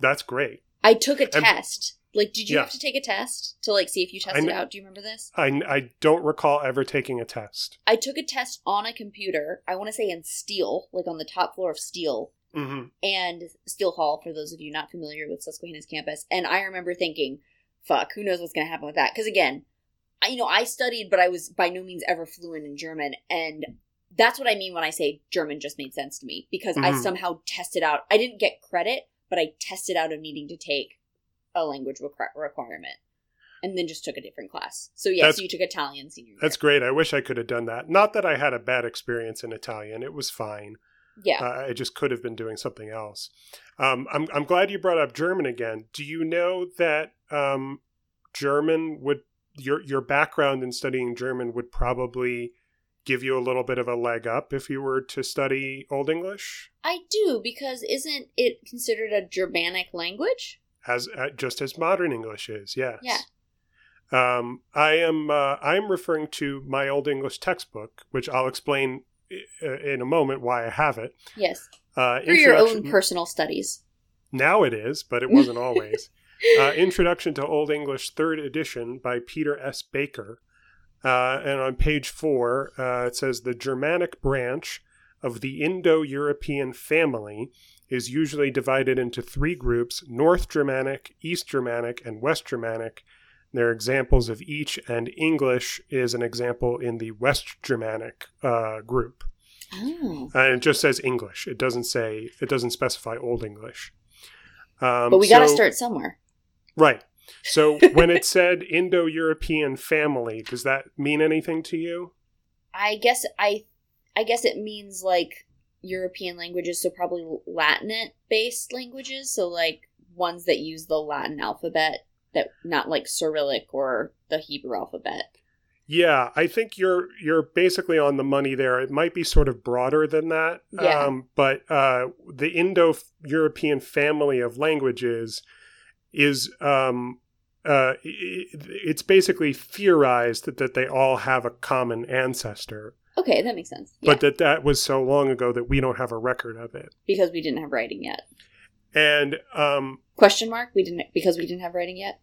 that's great. I took a And- test Like, did you Yeah. have to take a test to like see if you tested out? Do you remember this? I, I don't recall ever taking a test. I took a test on a computer. I want to say in Steele, like on the top floor of Steele hmm and Steele Hall. For those of you not familiar with Susquehanna's campus, and I remember thinking, "Fuck, who knows what's going to happen with that?" Because again, I you know I studied, but I was by no means ever fluent in German, and that's what I mean when I say German just made sense to me because I Mhm. somehow tested out. I didn't get credit, but I tested out of needing to take a language requ- requirement, and then just took a different class. So yes, you took Italian senior year. That's great. I wish I could have done that. Not that I had a bad experience in Italian. It was fine. yeah. Uh, I just could have been doing something else. Um, I'm I'm glad you brought up German again. Do you know that um, German would your your background in studying German would probably give you a little bit of a leg up if you were to study Old English I do because isn't it considered a Germanic language? as uh, just as modern English is. Yes. Yeah. Um, I am uh, I'm referring to my Old English textbook, which I'll explain in a moment why I have it. Yes, Uh, for your own personal studies. Now it is, but it wasn't (laughs) always. Uh, Introduction to Old English, third edition by Peter S. Baker. Uh, and on page four, uh, it says the Germanic branch of the Indo European family is usually divided into three groups North Germanic, East Germanic, and West Germanic. There are examples of each, and English is an example in the West Germanic uh, group. Oh. And it just says English. It doesn't say, it doesn't specify Old English. Um, But we got to so- start somewhere. Right. So (laughs) when it said Indo European family, does that mean anything to you? I guess I, I guess it means like European languages, so probably Latin based languages, so like ones that use the Latin alphabet, that not like Cyrillic or the Hebrew alphabet. Yeah, I think you're you're basically on the money there. It might be sort of broader than that. Yeah. Um, but uh, the Indo European family of languages is um, uh, it's basically theorized that, that they all have a common ancestor, Okay, that makes sense. Yeah, but that that was so long ago that we don't have a record of it. because we didn't have writing yet. And um, Question mark? We didn't because we didn't have writing yet.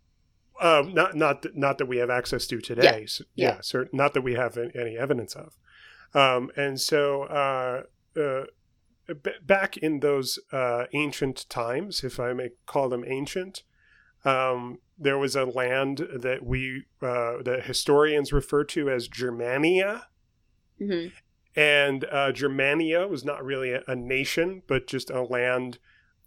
Um, not not that, not that we have access to today. So, Yeah. yeah, not that we have an- any evidence of. Um, and so, uh, uh, b- back in those uh, ancient times, if I may call them ancient, um, there was a land that we uh, that historians refer to as Germania. hmm And uh, Germania was not really a, a nation, but just a land,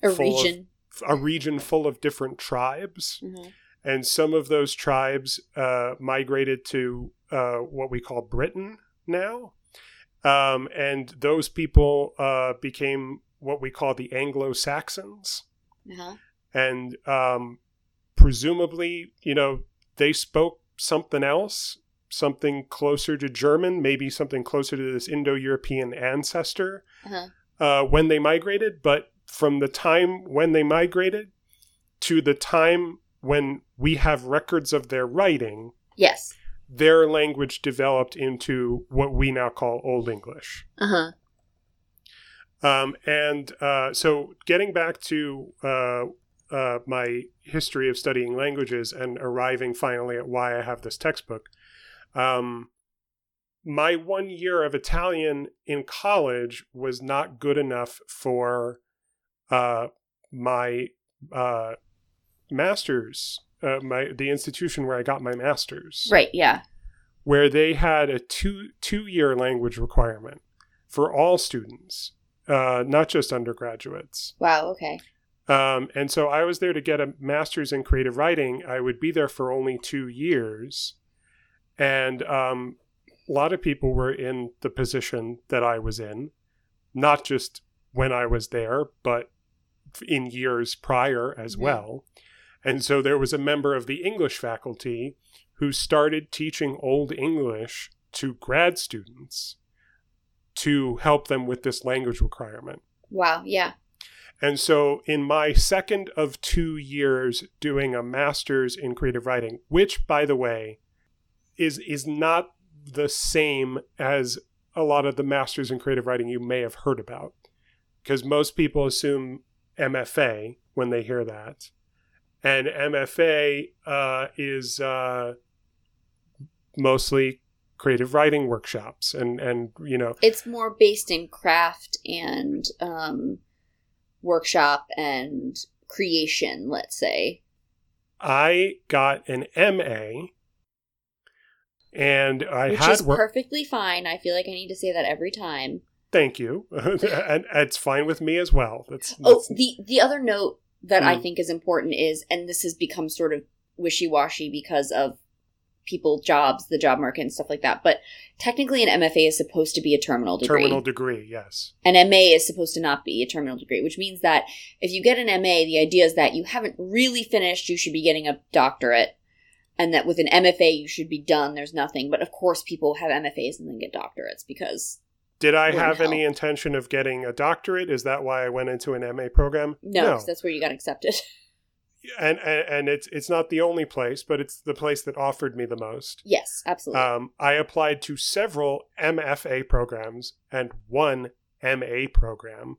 A Full of- region. a region full of different tribes. hmm and some of those tribes uh, migrated to uh, what we call Britain now, um, and those people uh, became what we call the Anglo Saxons, Uh-huh. and um, presumably, you know, they spoke something else, something closer to German, maybe something closer to this Indo-European ancestor Uh-huh. uh, when they migrated, but from the time when they migrated to the time when we have records of their writing, Yes. their language developed into what we now call Old English. Uh huh. Um, and uh, so, getting back to uh, uh, my history of studying languages and arriving finally at why I have this textbook, um, my one year of Italian in college was not good enough for uh, my uh, master's, uh, my the institution where I got my master's Right. Yeah. where they had a two two year language requirement for all students, uh, not just undergraduates. Wow. Okay. Um, and so I was there to get a master's in creative writing. I would be there for only two years, and um, a lot of people were in the position that I was in, not just when I was there, but in years prior as Mhm. well. And so there was a member of the English faculty who started teaching Old English to grad students to help them with this language requirement. Wow. Yeah. And so, in my second of two years doing a master's in creative writing, which, by the way, is is not the same as a lot of the masters in creative writing you may have heard about, because most people assume MFA when they hear that, and MFA uh, is uh, mostly creative writing workshops and and you know It's more based in craft and um, workshop and creation, let's say. I got an MA and I which had is work. perfectly fine. I feel like I need to say that every time. Thank you, (laughs) and it's fine with me as well. That's, Oh, the the other note that I Mm. think is important is, and this has become sort of wishy washy because of people jobs, the job market, and stuff like that. But technically, an MFA is supposed to be a terminal degree. terminal degree. Yes, An MA is supposed to not be a terminal degree, which means that if you get an MA, the idea is that you haven't really finished. You should be getting a doctorate, and that with an MFA, you should be done. There's nothing. But of course, people have MFAs and then get doctorates because Did I have any intention of getting a doctorate? Is that why I went into an MA program? No, that's where you got accepted. (laughs) And, and and it's it's not the only place, but it's the place that offered me the most. yes, absolutely. Um, I applied to several MFA programs and one MA program.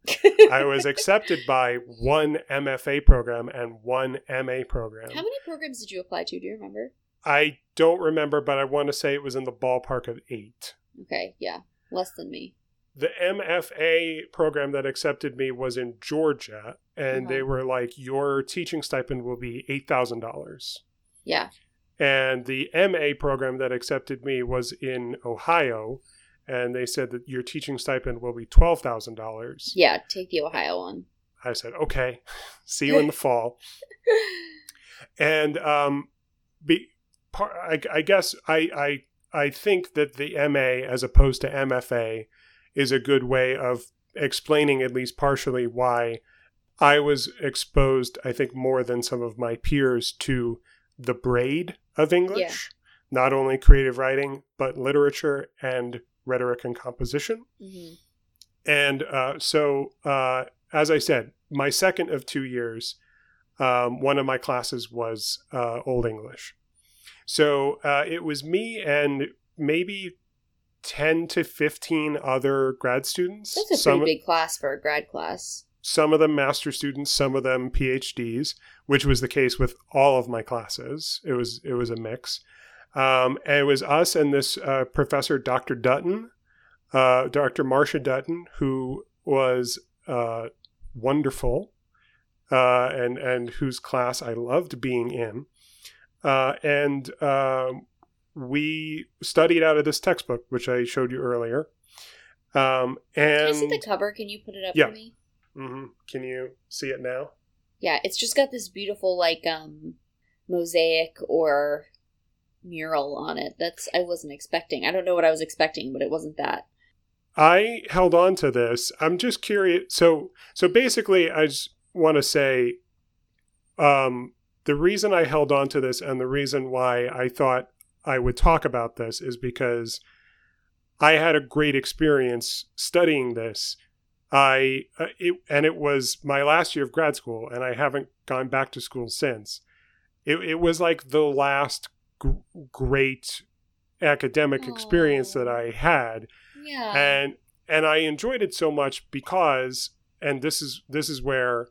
I was (laughs) accepted by one MFA program and one MA program. How many programs did you apply to? Do you remember? I don't remember, but I want to say it was in the ballpark of eight. Okay, yeah, less than me. The MFA program that accepted me was in Georgia, and Uh-huh. they were like, Your teaching stipend will be $8,000. Yeah, And the MA program that accepted me was in Ohio, and they said that your teaching stipend will be $12,000. yeah. Take the Ohio one. I said, Okay, (laughs) see you in the (laughs) fall. And um, be, par- I, I guess I, I I think that the MA as opposed to MFA is a good way of explaining at least partially why I was exposed. I think more than some of my peers to the braid of English, not only creative writing but literature and rhetoric and composition. hmm And uh, so, uh, as I said, my second of two years, um, one of my classes was uh, Old English. So uh, it was me and maybe 10 to 15 other grad students. That's a pretty big class for a grad class. some of them master students, some of them PhDs, which was the case with all of my classes. It was it was a mix. Um, and it was us and this uh, professor, Dr. Dutton, uh, Dr. Marcia Dutton, who was uh, wonderful, uh, and and whose class I loved being in. Uh, and um, we studied out of this textbook, which I showed you earlier. Um, and Can I see the cover? Can you put it up Yeah. for me? Mhm. can you see it now? Yeah, it's just got this beautiful like um mosaic or mural on it. That's I wasn't expecting. I don't know what I was expecting, but it wasn't that. I held on to this. I'm just curious. So, so basically, I just want to say, um, the reason I held on to this and the reason why I thought I would talk about this is because I had a great experience studying this. I uh, it, and it was my last year of grad school, and I haven't gone back to school since. It, it was like the last gr- great academic experience that I had Yeah. and and I enjoyed it so much because and this is this is where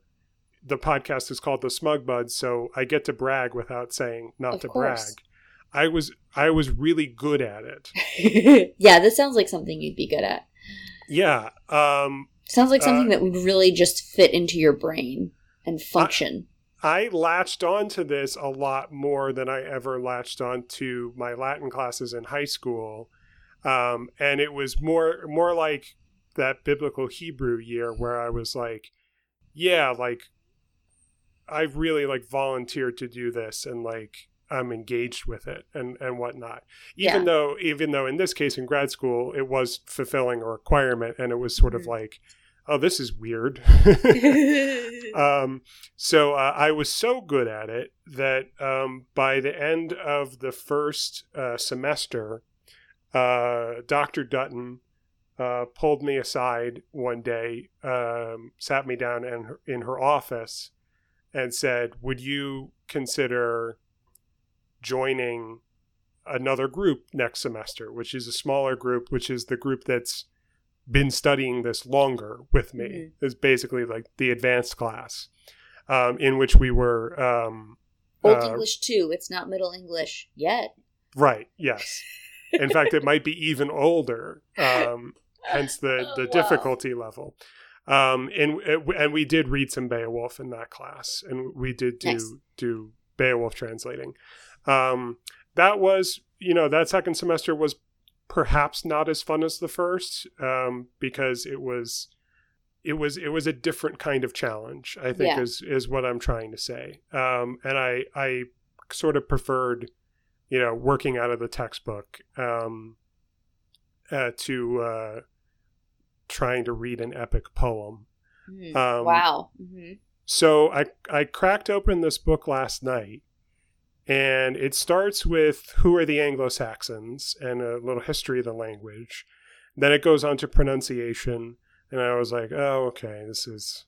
the podcast is called the Smug Buds, so I get to brag without saying not Of to course. brag. I was I was really good at it. (laughs) yeah, this sounds like something you'd be good at. Yeah. Um Sounds like something Uh, that would really just fit into your brain and function. I latched onto this a lot more than I ever latched onto my Latin classes in high school. Um, and it was more more like that biblical Hebrew year where I was like, yeah, like I've really like volunteered to do this and like I'm engaged with it and and whatnot. Even Yeah. though even though in this case in grad school it was fulfilling a requirement and it was sort of Mhm. like, oh, this is weird. (laughs) (laughs) um, so uh, I was so good at it that um, by the end of the first uh, semester, uh, Dr. Dutton uh, pulled me aside one day, um, sat me down in her, in her office, and said, "Would you consider joining another group next semester, which is a smaller group, which is the group that's been studying this longer with me. Mhm. It's basically like the advanced class, um, in which we were um, Old Uh, English too. It's not Middle English yet. Right. Yes. (laughs) In fact, it might be even older. Um, hence the Oh, the wow. difficulty level. Um, and and we did read some Beowulf in that class, and we did do Nice. do Beowulf translating. Um, that was you know that second semester was perhaps not as fun as the first um, because it was it was it was a different kind of challenge. I think Yeah. is is what I'm trying to say. Um, and I I sort of preferred you know working out of the textbook um, uh, to uh, trying to read an epic poem. Hmm. Um, wow. hmm So I I cracked open this book last night, and it starts with who are the Anglo Saxons and a little history of the language. Then it goes on to pronunciation, and I was like, oh, okay, this is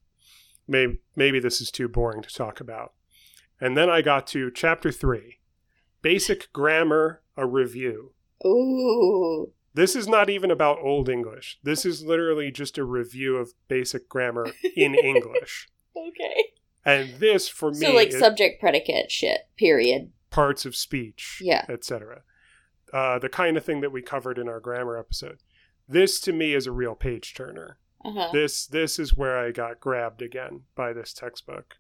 maybe maybe this is too boring to talk about. And then I got to chapter three, basic grammar, a review. Ooh. This is not even about Old English. This is literally just a review of basic grammar in (laughs) English. Okay. And this, for me, So like subject predicate shit. Period. parts of speech, Yeah. etc. Uh, the kind of thing that we covered in our grammar episode. This, to me, is a real page turner. Uh huh. This this is where I got grabbed again by this textbook.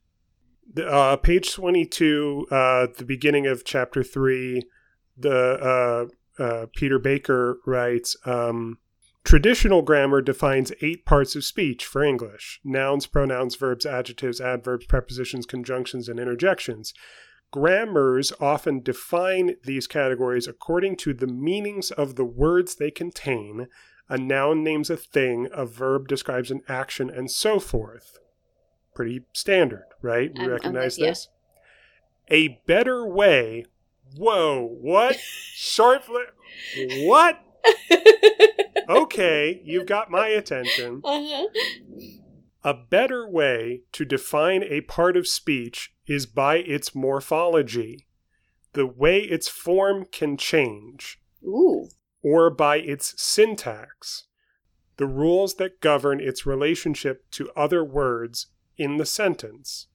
The, uh, page twenty two, uh, the beginning of chapter three, the uh, uh, Peter Baker writes. Um, Traditional grammar defines eight parts of speech for English nouns, pronouns, verbs, adjectives, adverbs, prepositions, conjunctions, and interjections. Grammars often define these categories according to the meanings of the words they contain. A noun names a thing, a verb describes an action, and so forth. Pretty standard, right? We I'm- I'm recognize with ya. this. A better way. Whoa, what? (laughs) Short fli- What? (laughs) Okay, you've got my attention. (laughs) uh-huh. A better way to define a part of speech is by its morphology, the way its form can change, Ooh. or by its syntax, the rules that govern its relationship to other words in the sentence.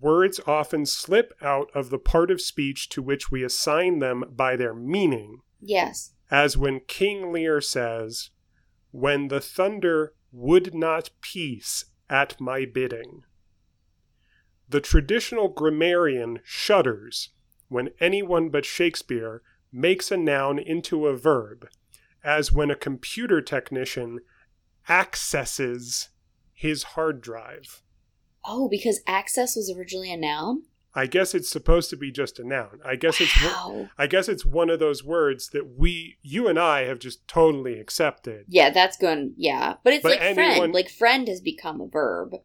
Words often slip out of the part of speech to which we assign them by their meaning, Yes. As when King Lear says, When the thunder would not peace at my bidding. The traditional grammarian shudders when anyone but Shakespeare makes a noun into a verb, as when a computer technician accesses his hard drive. Oh, because access was originally a noun? I guess it's supposed to be just a noun. I guess it's I guess it's one of those words that we you and I have just totally accepted. Yeah, that's going, yeah. But it's But like anyone- friend. Like friend has become a verb.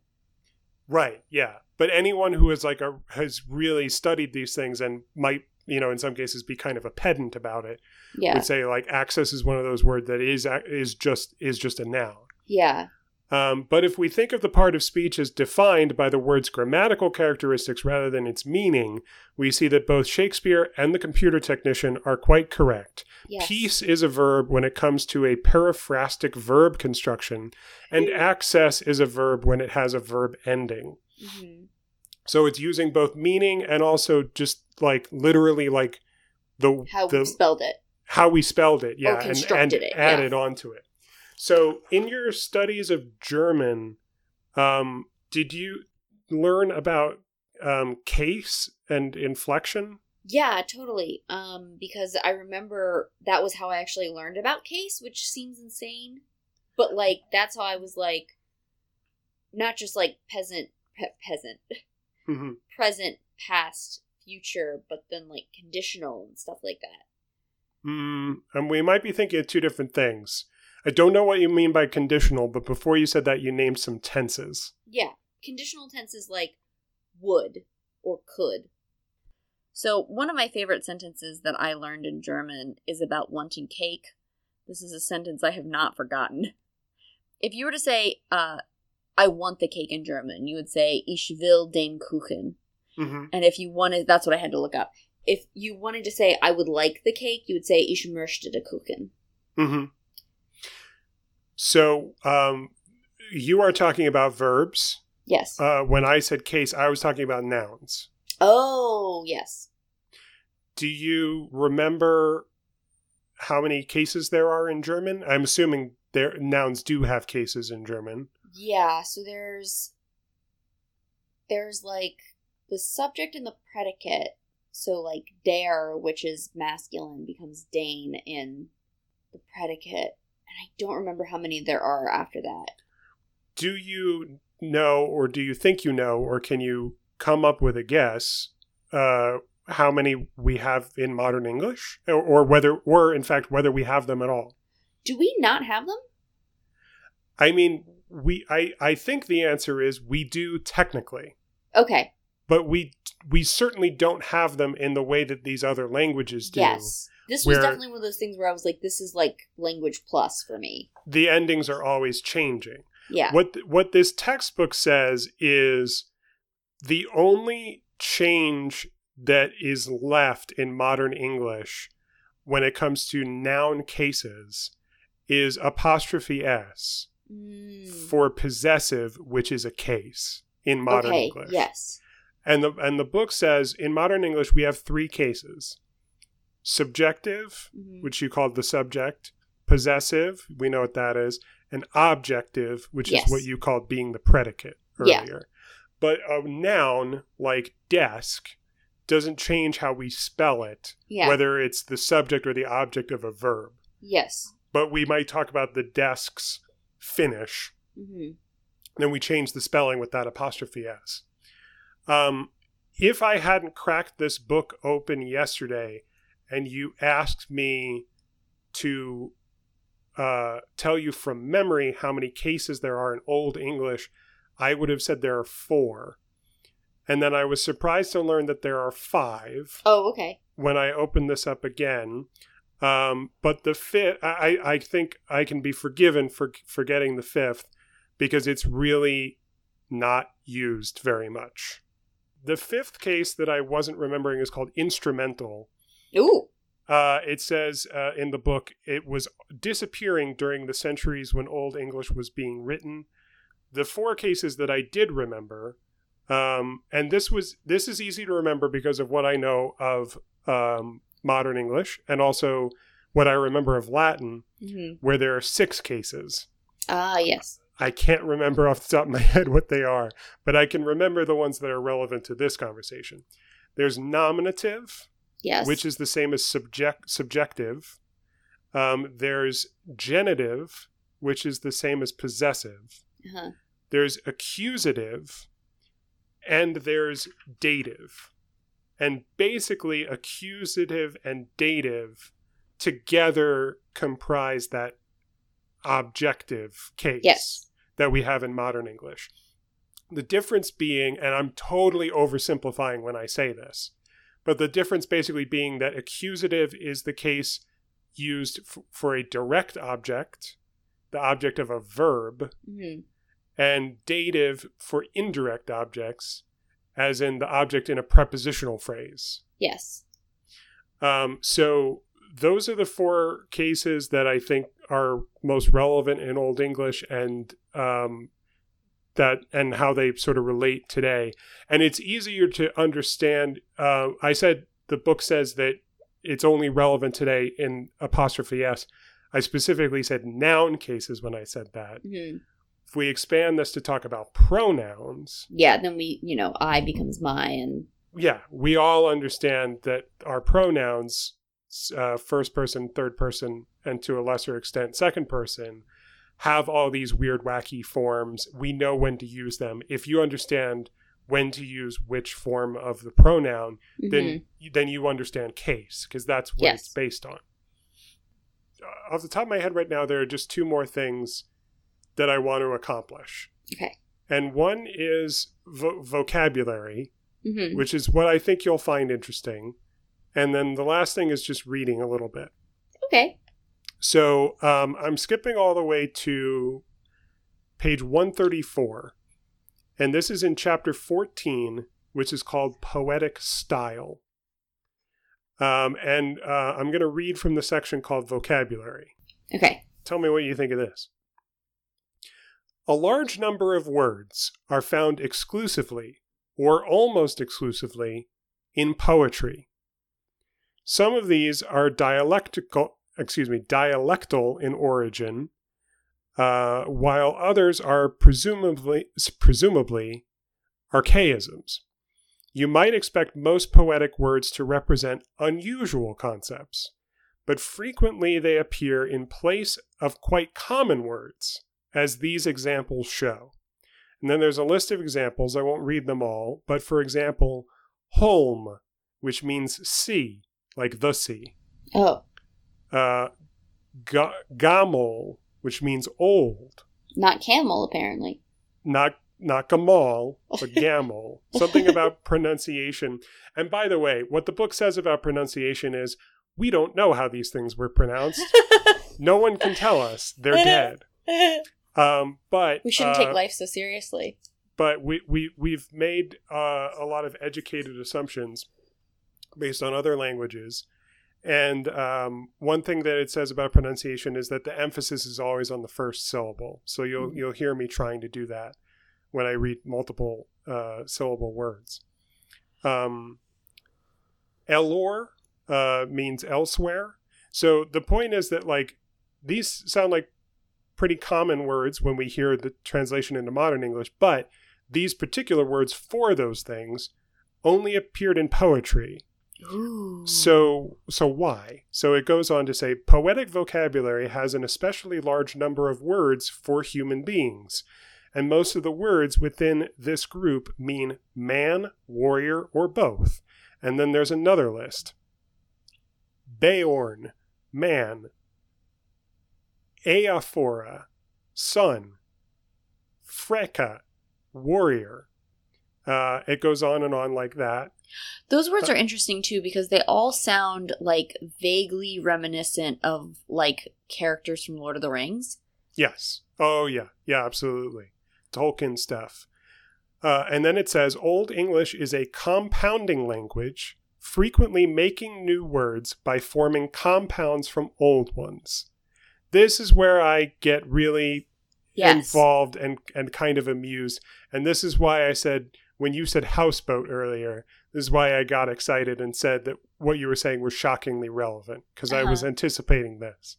Right, yeah. But anyone who is like a has really studied these things and might, you know, in some cases be kind of a pedant about it, Yeah. would say like access is one of those words that is is just is just a noun. Yeah. Um, but if we think of the part of speech as defined by the word's grammatical characteristics rather than its meaning, we see that both Shakespeare and the computer technician are quite correct. Yes. Peace is a verb when it comes to a periphrastic verb construction, and access is a verb when it has a verb ending. Mhm. So it's using both meaning and also just like literally like the How the we spelled it. how we spelled it, yeah, and, and it, yeah. added onto it. So in your studies of German, um, did you learn about um, case and inflection? Yeah, totally. Um, because I remember that was how I actually learned about case, which seems insane. But like that's how I was like not just like peasant pe- peasant hmm present, past, future, but then like conditional and stuff like that. Mm, and we might be thinking of two different things. I don't know what you mean by conditional, but before you said that, you named some tenses. Yeah. Conditional tense is like would or could. So, one of my favorite sentences that I learned in German is about wanting cake. This is a sentence I have not forgotten. If you were to say, uh, I want the cake in German, you would say, Ich will den Kuchen. hmm And if you wanted, that's what I had to look up. If you wanted to say, I would like the cake, you would say, Ich möchte den Kuchen. hmm So um, you are talking about verbs. Yes. Uh, when I said case, I was talking about nouns. Oh, yes. Do you remember how many cases there are in German? I'm assuming there nouns do have cases in German. Yeah, so there's there's like the subject and the predicate. So like der, which is masculine, becomes den in the predicate. And I don't remember how many there are after that. Do you know, or do you think you know, or can you come up with a guess uh, how many we have in modern English, or, or whether, or in fact, whether we have them at all? Do we not have them? I mean, we. I. I think the answer is we do technically, Okay. but we we certainly don't have them in the way that these other languages do. Yes. This was definitely one of those things where I was like, this is like language plus for me. The endings are always changing. Yeah. What what this textbook says is the only change that is left in modern English when it comes to noun cases is apostrophe s Mm, for possessive, which is a case in modern okay. English. Yes. And the and the book says in modern English we have three cases. Subjective, Mhm. which you called the subject, possessive, we know what that is, and objective, which Yes. is what you called being the predicate Yeah. earlier. But a noun like desk doesn't change how we spell it, Yeah. whether it's the subject or the object of a verb. yes. But we might talk about the desk's finish, hmm then we change the spelling with that apostrophe s. Um, if I hadn't cracked this book open yesterday and you asked me to uh, tell you from memory how many cases there are in Old English, I would have said there are four. And then I was surprised to learn that there are five Oh, okay. when I open this up again. Um, but the fifth, I, I think I can be forgiven for forgetting the fifth because it's really not used very much. The fifth case that I wasn't remembering is called instrumental. Ooh. Uh, it says uh, in the book it was disappearing during the centuries when Old English was being written. The four cases that I did remember, um, and this was this is easy to remember because of what I know of um, modern English and also what I remember of Latin, hmm where there are six cases. Ah, yes. I can't remember off the top of my head what they are, but I can remember the ones that are relevant to this conversation. There's nominative, Yes. which is the same as subject subjective. Um, there's genitive, which is the same as possessive. uh-huh. There's accusative, and there's dative. And basically, accusative and dative together comprise that objective case Yes. that we have in modern English. The difference being, and I'm totally oversimplifying when I say this, but the difference basically being that accusative is the case used f- for a direct object, the object of a verb, hmm and dative for indirect objects, as in the object in a prepositional phrase. Yes. Um, so those are the four cases that I think are most relevant in Old English and um, that and how they sort of relate today. And it's easier to understand. Uh, I said the book says that it's only relevant today in apostrophe s. I specifically said noun cases when I said that. hmm If we expand this to talk about pronouns, Yeah. Then we, you know, I becomes my, and yeah, we all understand that our pronouns, uh, first person, third person, and to a lesser extent, second person, have all these weird, wacky forms. We know when to use them. If you understand when to use which form of the pronoun, Mhm. then then you understand case because that's what Yes. it's based on. Uh, off the top of my head right now, there are just two more things that I want to accomplish, okay. and one is vo- vocabulary hmm which is what I think you'll find interesting. And then the last thing is just reading a little bit. Okay. So um, I'm skipping all the way to page 134. And this is in chapter 14, which is called Poetic Style. Um, and uh, I'm going to read from the section called Vocabulary. Okay. Tell me what you think of this. A large number of words are found exclusively or almost exclusively in poetry. Some of these are dialectical, excuse me, dialectal in origin, uh, while others are presumably presumably archaisms. You might expect most poetic words to represent unusual concepts, but frequently they appear in place of quite common words, as these examples show. And then there's a list of examples. I won't read them all, but for example, holm, which means sea, like the sea. Oh, Uh, ga- gamol, which means old. not camel, apparently. Not not gamal, but (laughs) gamol. Something about pronunciation. And by the way, what the book says about pronunciation is we don't know how these things were pronounced. (laughs) No one can tell us. They're (laughs) dead. Um, but we shouldn't uh, take life so seriously. but we, we we've made uh, a lot of educated assumptions based on other languages and um, one thing that it says about pronunciation is that the emphasis is always on the first syllable so you'll Mhm. you'll hear me trying to do that when i read multiple uh, syllable words um, elor uh, means elsewhere so the point is that like these sound like pretty common words when we hear the translation into modern english but these particular words for those things only appeared in poetry. So so why? So it goes on to say poetic vocabulary has an especially large number of words for human beings. And most of the words within this group mean man, warrior, or both. And then there's another list. Beorn, man. Eaphora, son. Freka, warrior. Uh, it goes on and on like that. Those words are interesting too because they all sound like vaguely reminiscent of like characters from Lord of the Rings. Yes. Oh, yeah. Yeah, absolutely. Tolkien stuff. Uh, and then it says Old English is a compounding language, frequently making new words by forming compounds from old ones. This is where I get really Yes. involved and, and kind of amused. And this is why I said, when you said houseboat earlier, this is why I got excited and said that what you were saying was shockingly relevant because I was Uh-huh. anticipating this.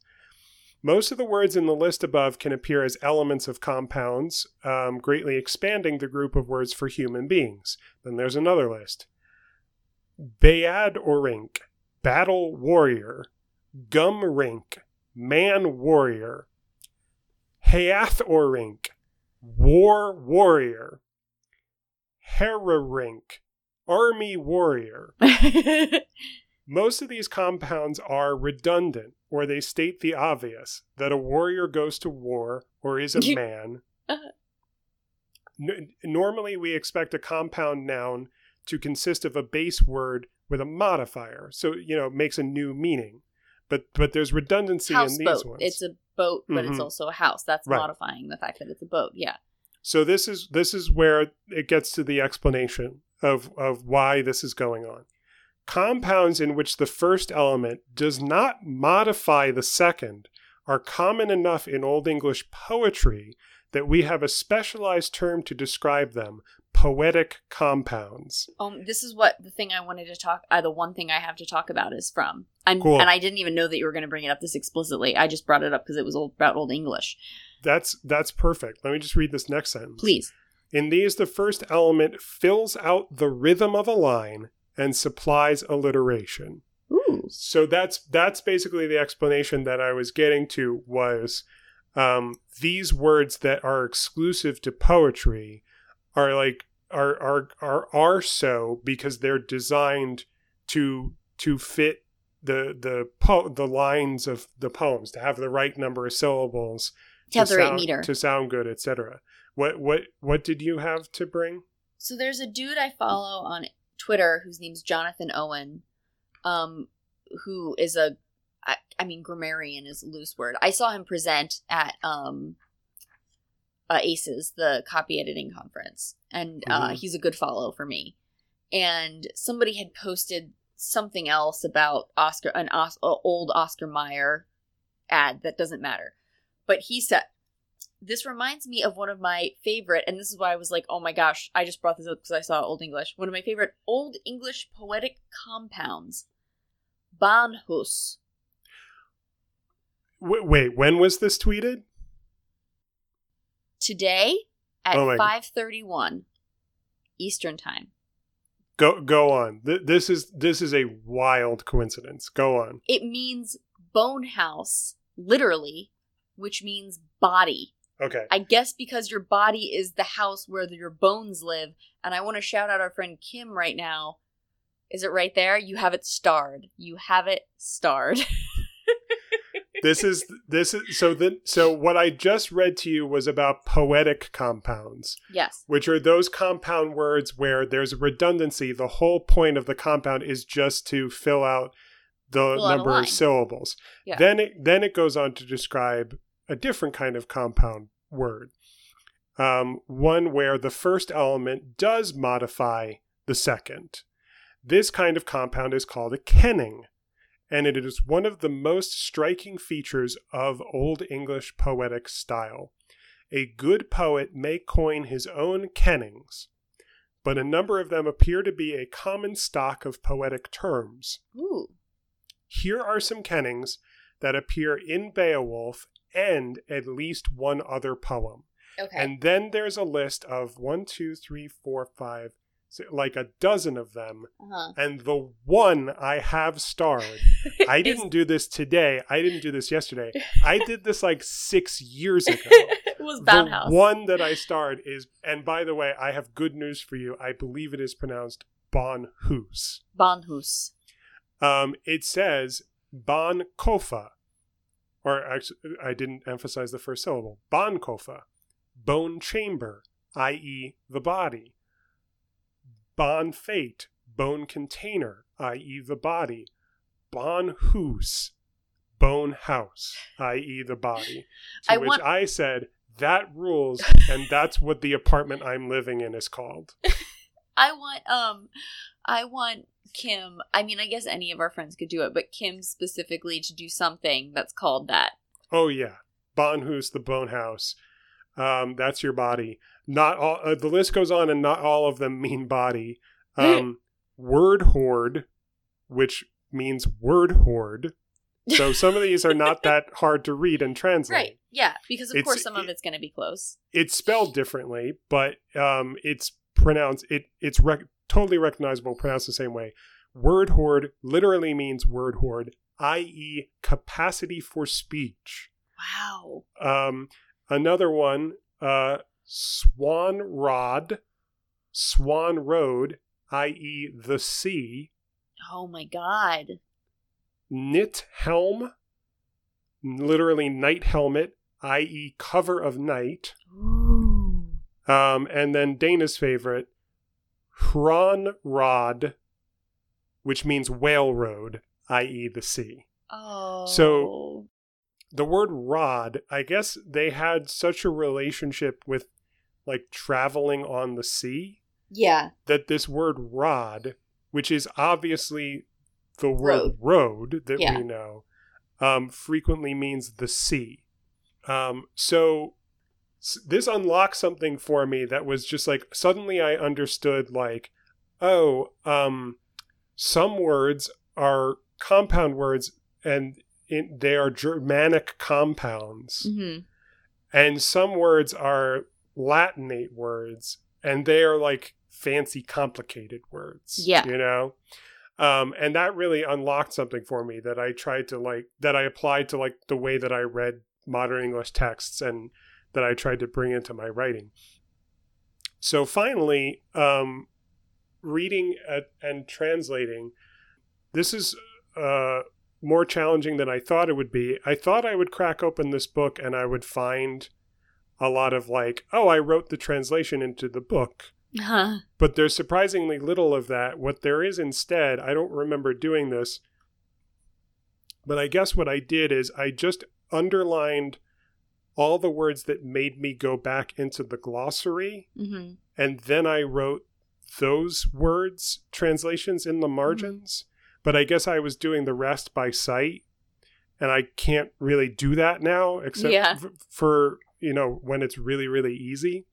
Most of the words in the list above can appear as elements of compounds, um, greatly expanding the group of words for human beings. Then there's another list Bayad Orink, Battle Warrior, Gum Rink, Man Warrior, Hayath Orink, War Warrior, Herarink, Army Warrior. (laughs) Most of these compounds are redundant, or they state the obvious that a warrior goes to war or is a man. Uh-huh. N- normally, we expect a compound noun to consist of a base word with a modifier, so you know makes a new meaning. But but there's redundancy in these ones. It's a boat, but it's Mhm. also a house. That's Right. modifying the fact that it's a boat. Yeah. So this is this is where it gets to the explanation of of why this is going on. Compounds in which the first element does not modify the second are common enough in Old English poetry that we have a specialized term to describe them, poetic compounds. Um, this is what the thing I wanted to talk. Uh, the one thing I have to talk about is from. I'm, Cool. and I didn't even know that you were going to bring it up this explicitly. I just brought it up because it was old, about Old English. That's that's perfect. Let me just read this next sentence. Please. In these, the first element fills out the rhythm of a line and supplies alliteration. Ooh. so that's that's basically the explanation that I was getting to was um, these words that are exclusive to poetry are like are are are are so because they're designed to to fit the the po- the lines of the poems to have the right number of syllables To have the right meter. to sound good etc what what what did you have to bring So there's a dude I follow on Twitter whose name's Jonathon Owen, um, who is a, I, I mean, grammarian is a loose word. I saw him present at um, uh, ACES, the copy editing conference, and uh, Mhm. he's a good follow for me. And somebody had posted something else about Oscar, an Os- uh, old Oscar Mayer ad that doesn't matter, but he said this reminds me of one of my favorite, and this is why I was like, oh my gosh, I just brought this up because I saw Old English. One of my favorite Old English poetic compounds, Bahnhus. Wait, when was this tweeted? Today at Oh 5:31 Eastern Time. Go go on. Th- this is this is a wild coincidence. Go on. It means bone house, literally, which means body. Okay. I guess because your body is the house where your bones live. And I want to shout out our friend Kim right now. Is it right there? You have it starred. You have it starred. (laughs) this is this is so the so what I just read to you was about poetic compounds, yes. which are those compound words where there's redundancy. The whole point of the compound is just to fill out the Fill number line. of syllables. Yeah. Then it then it goes on to describe a different kind of compound word. Um, one where the first element does modify the second. This kind of compound is called a kenning, and it is one of the most striking features of Old English poetic style. A good poet may coin his own kennings, but a number of them appear to be a common stock of poetic terms. Ooh. Here are some kennings that appear in Beowulf and at least one other poem. Okay. And then there's a list of one, two, three, four, five, like a dozen of them. uh-huh. And the one I have starred, I (laughs) didn't do this today. I didn't do this yesterday. (laughs) I did this like six years ago. (laughs) it was the Bound one that I starred is, and by the way, I have good news for you. I believe it is pronounced Bon Hus. Bonhus. Um, it says Bon Kofa, or actually, I didn't emphasize the first syllable. Bon Kofa, bone chamber, i.e., the body. Bon fate, bone container, i.e., the body. Bon hus, bone house, i.e., the body. To I which want- I said, that rules, (laughs) and that's what the apartment I'm living in is called. I want um I want Kim I mean I guess any of our friends could do it, but Kim specifically to do something that's called that. Oh yeah, Bonhus, the Bone House. Um, that's your body. Not all. Uh, the list goes on, and not all of them (laughs) mean body. (laughs) Um, word hoard, which means word hoard. So some of these are not (laughs) that hard to read and translate. Right. Yeah, because of It's- course some of it's going to be close. It's spelled differently, but um, it's pronounced. It it's rec- totally recognizable, pronounced the same way. Word hoard literally means word hoard, i.e., capacity for speech. Wow. Um, another one, uh, Swan Rod, Swan Road, i.e., the sea. Oh my god. Knit Helm, literally night helmet, i.e., cover of night. Ooh. Um, and then Dana's favorite, Hron Rod, which means whale road, i.e., the sea. Oh. So- the word rod, I guess they had such a relationship with like traveling on the sea yeah. that this word rod, which is obviously the word Road. road, that Yeah. we know, um, frequently means the sea. Um, so this unlocked something for me that was just like suddenly I understood like, oh, um, some words are compound words and in, they are Germanic compounds. Hmm and some words are latinate words and they are like fancy complicated words Yeah. you know? Um and that really unlocked something for me that i tried to like that i applied to like the way that i read modern english texts and that i tried to bring into my writing. So finally um reading at, and translating this is uh more challenging than I thought it would be. I thought I would crack open this book and I would find a lot of like, oh, I wrote the translation into the book. Huh. But there's surprisingly little of that. What there is instead, I don't remember doing this, but I guess what I did is I just underlined all the words that made me go back into the glossary hmm and then I wrote those words translations in the margins. But I guess I was doing the rest by sight, and I can't really do that now, except Yeah. f- for you know when it's really really easy.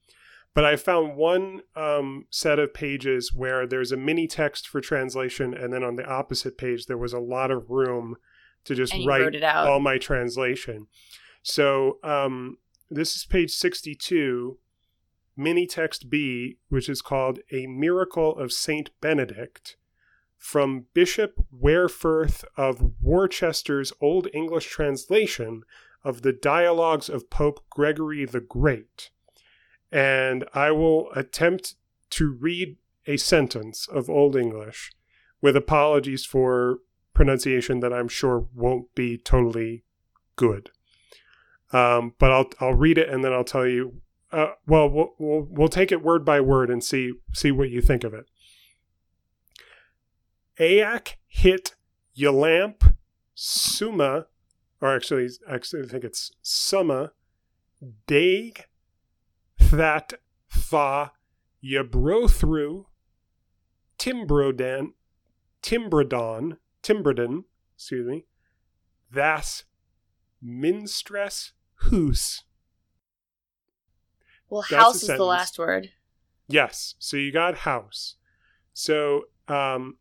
But I found one um, set of pages where there's a mini text for translation, and then on the opposite page there was a lot of room to just write it out. all my translation. So um, this is page 62, mini text B, which is called A Miracle of Saint Benedict from Bishop Werferth of Worcester's Old English translation of the dialogues of Pope Gregory the Great. And I will attempt to read a sentence of Old English with apologies for pronunciation that I'm sure won't be totally good. Um, but I'll I'll read it and then I'll tell you. Uh, well, well, we'll we'll take it word by word and see see what you think of it. Aak hit Yalamp Suma, or actually, actually I think it's Summa, Daig that Tha Yabrothru Timbrodan Timbradon Timbradon, excuse me, Thas Minstress Hus. Well, That's house is the last word. Yes. So you got house. So um,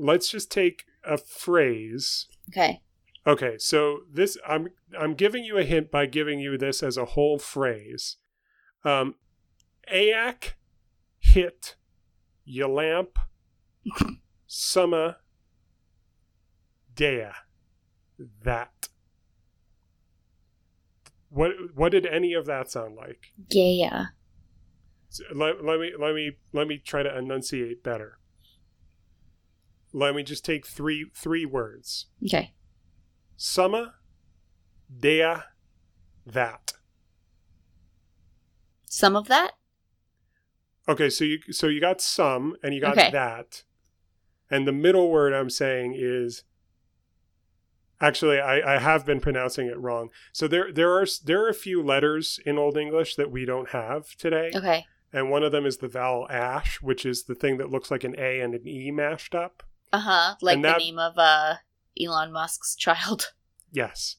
let's just take a phrase. Okay. Okay. So this I'm I'm giving you a hint by giving you this as a whole phrase. Um, Aak hit Yalamp Summa Dea. That. What what did any of that sound like? Gaia. So let, let me let me let me try to enunciate better. Let me just take three three words. Okay. Summa, dea, that. Some of that? Okay, so you so you got some and you got Okay. that, and the middle word I'm saying is. Actually, I, I have been pronouncing it wrong. So there there are there are a few letters in Old English that we don't have today. Okay. and one of them is the vowel ash, which is the thing that looks like an A and an E mashed up. Uh huh. Like And the name of uh Elon Musk's child. (laughs) Yes,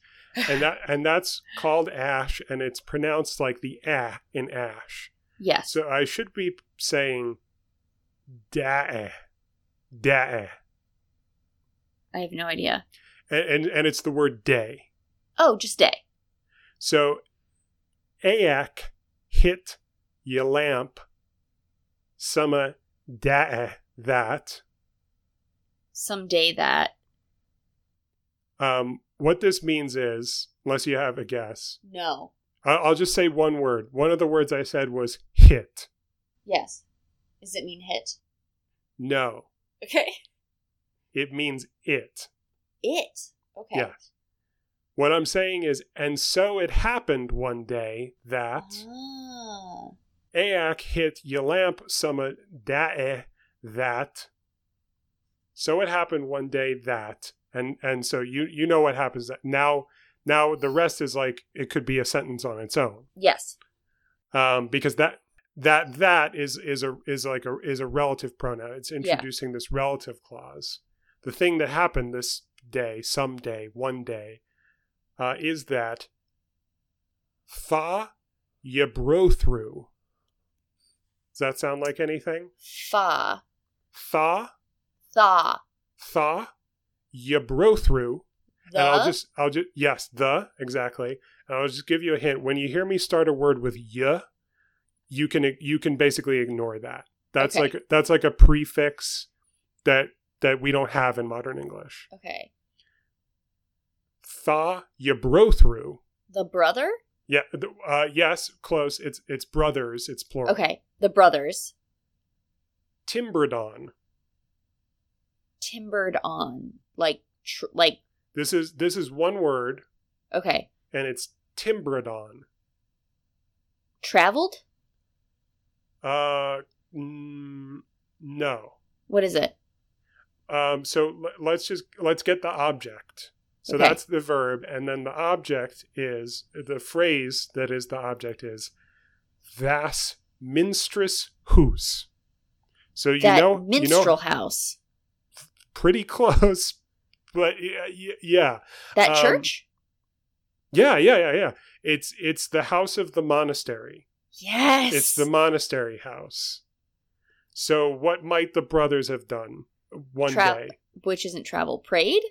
and that and that's called ash, and it's pronounced like the ah in ash. Yes. So I should be saying dae, dae, I have no idea. and and, and it's the word day. Oh, just day. So aak hit ye lamp, summa dae that. Someday that. Um, what this means is, unless you have a guess, No. I- I'll just say one word. One of the words I said was hit. Yes. Does it mean hit? No, Okay. it means it. It. Okay. Yes. What I'm saying is, and so it happened one day that Ah. Aak hit Yalamp Summa Dae that. So it happened one day that, and and so you you know what happens that now now the rest is like it could be a sentence on its own. Yes. um, because that that that is is a is like a is a relative pronoun. It's introducing this relative clause. The thing that happened this day, someday, one day, uh, is that tha ye bro through. Does that sound like anything? Fa. Tha Tha. tha ye bro through. The. And I'll just I'll just yes, the exactly. And I'll just give you a hint. When you hear me start a word with y, you can you can basically ignore that. That's Okay. like that's like a prefix that that we don't have in modern English. okay. Tha ye bro through. The brother? Yeah, uh, yes, close. It's it's brothers. It's plural. Okay. The brothers. Timbradon. Timbered on. Like, tr- like, This is this is one word, okay. and it's timbradon. Traveled? Uh, no. What is it? Um, so l- let's just let's get the object. So Okay. that's the verb, and then the object is the phrase that is the object is "Vas minstress hus." So you that know, minstrel you know, house. Pretty (laughs) close, but yeah, yeah. That um, church? Yeah, yeah, yeah, yeah. It's it's the house of the monastery. Yes. It's the monastery house. So what might the brothers have done one Tra- day? Which isn't travel. Prayed?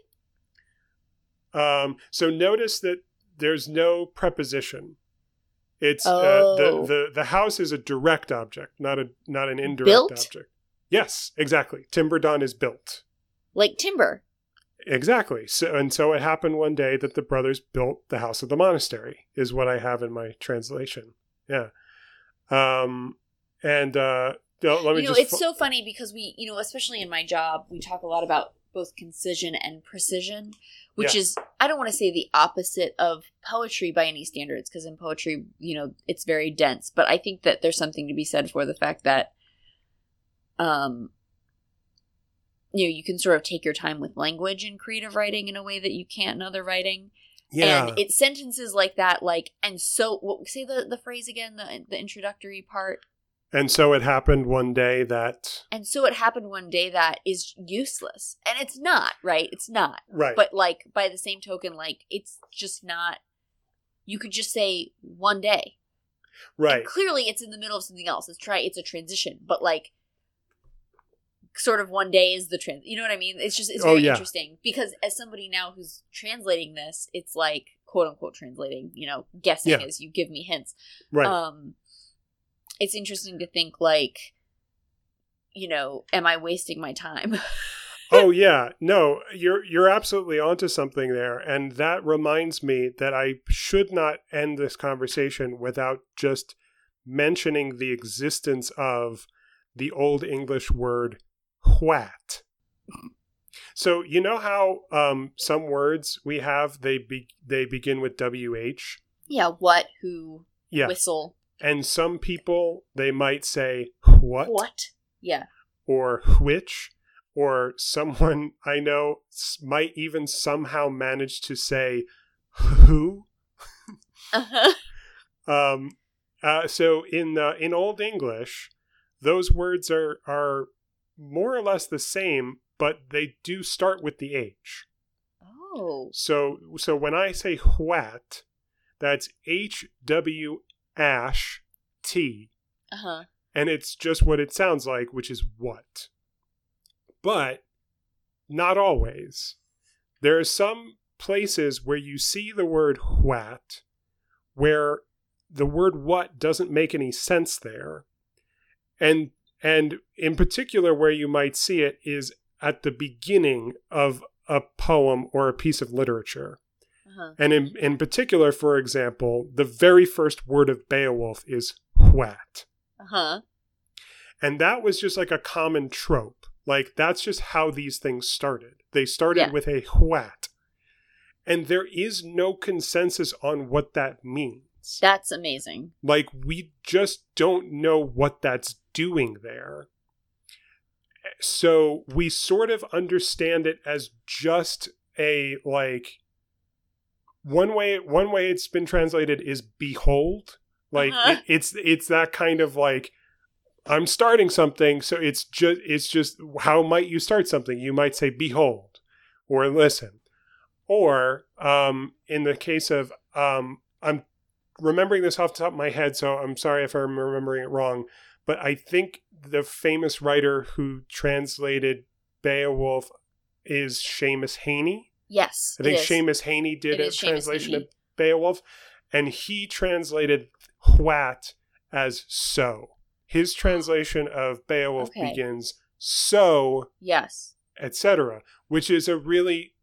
Um, so notice that there's no preposition. It's uh, Oh. the, the the house is a direct object, not a not an indirect Built? object. Yes, exactly. Timberdon is built. Like timber. Exactly. So and so it happened one day that the brothers built the house of the monastery is what I have in my translation. Yeah. Um and uh let me you know, it's so funny because we, you know, especially in my job, we talk a lot about both concision and precision, which Yeah. is I don't want to say the opposite of poetry by any standards because in poetry, you know, it's very dense, but I think that there's something to be said for the fact that um you know, you can sort of take your time with language in creative writing in a way that you can't in other writing. yeah. And it's sentences like that, like, and so, what, say the, the phrase again, the, the introductory part. and so it happened one day that And so it happened one day that is useless. And it's not, right? It's not. right. But like by the same token, like it's just not you could just say one day. right. And clearly it's in the middle of something else. It's try it's a transition. But like sort of one day is the trans you know what I mean? It's just it's Oh, very yeah. interesting. Because as somebody now who's translating this, it's like quote unquote translating, you know, guessing Yeah. as you give me hints. Right. Um it's interesting to think like you know, am I wasting my time? (laughs) oh yeah no you're you're absolutely onto something there and that reminds me that i should not end this conversation without just mentioning the existence of the old english word what so you know how um, some words we have they be- they begin with wh yeah, what, who, yeah whistle, and some people they might say what, what? Yeah. or which or someone (laughs) I know might even somehow manage to say who. Uh-huh. (laughs) Um, uh, so in uh, in Old English, those words are are more or less the same, but they do start with the H. Oh. So so when I say what, that's H W ash T, Uh-huh. and it's just what it sounds like, which is what. But not always. There are some places where you see the word what, where the word what doesn't make any sense there. And and in particular where you might see it is at the beginning of a poem or a piece of literature. Uh-huh. And in, in particular, for example, the very first word of Beowulf is what. Uh-huh. And that was just like a common trope. Like, that's just how these things started. They started Yeah. with a what. And there is no consensus on what that means. That's amazing. like, we just don't know what that's doing there. So we sort of understand it as just a, like, one way one way it's been translated is behold like Uh-huh. it, it's it's that kind of like i'm starting something so it's just it's just how might you start something you might say behold or listen or um in the case of um i'm remembering this off the top of my head so i'm sorry if i'm remembering it wrong but i think the famous writer who translated beowulf is Seamus Heaney. Yes. I think. Seamus Heaney did It a translation of Beowulf, and he translated what as so. His translation of Beowulf Okay. begins so, Yes. etc., which is a really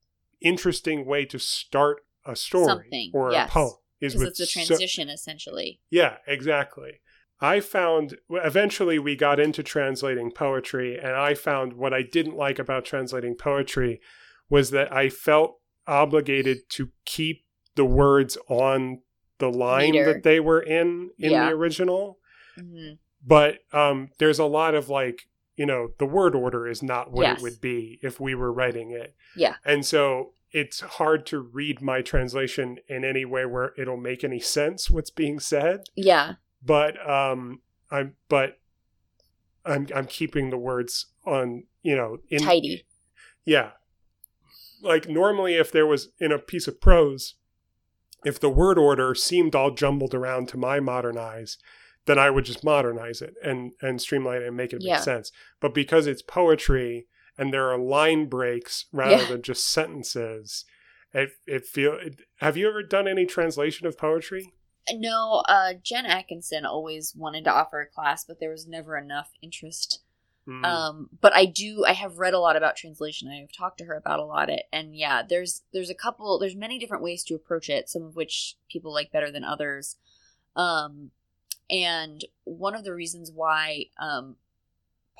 interesting way to start a story Something, or yes. a poem. Is Because with it's a so- transition essentially. yeah, exactly. I found eventually we got into translating poetry, and I found what I didn't like about translating poetry was that I felt obligated to keep the words on the line Meter. that they were in in Yeah. the original. hmm But um, there's a lot of like, you know, the word order is not what Yes. it would be if we were writing it. Yeah. And so it's hard to read my translation in any way where it'll make any sense what's being said Yeah. but um i'm but i'm i'm keeping the words on you know in Tidy. yeah like normally if there was in a piece of prose if the word order seemed all jumbled around to my modern eyes, then I would just modernize it and and streamline it and make it Yeah. make sense. But because it's poetry and there are line breaks rather Yeah. than just sentences, it it feel. It, have you ever done any translation of poetry? No, uh, Jen Atkinson always wanted to offer a class, but there was never enough interest. Mm. Um, but I do. I have read a lot about translation. I've talked to her about a lot it, and yeah, there's there's a couple. There's many different ways to approach it. Some of which people like better than others. Um, and one of the reasons why um,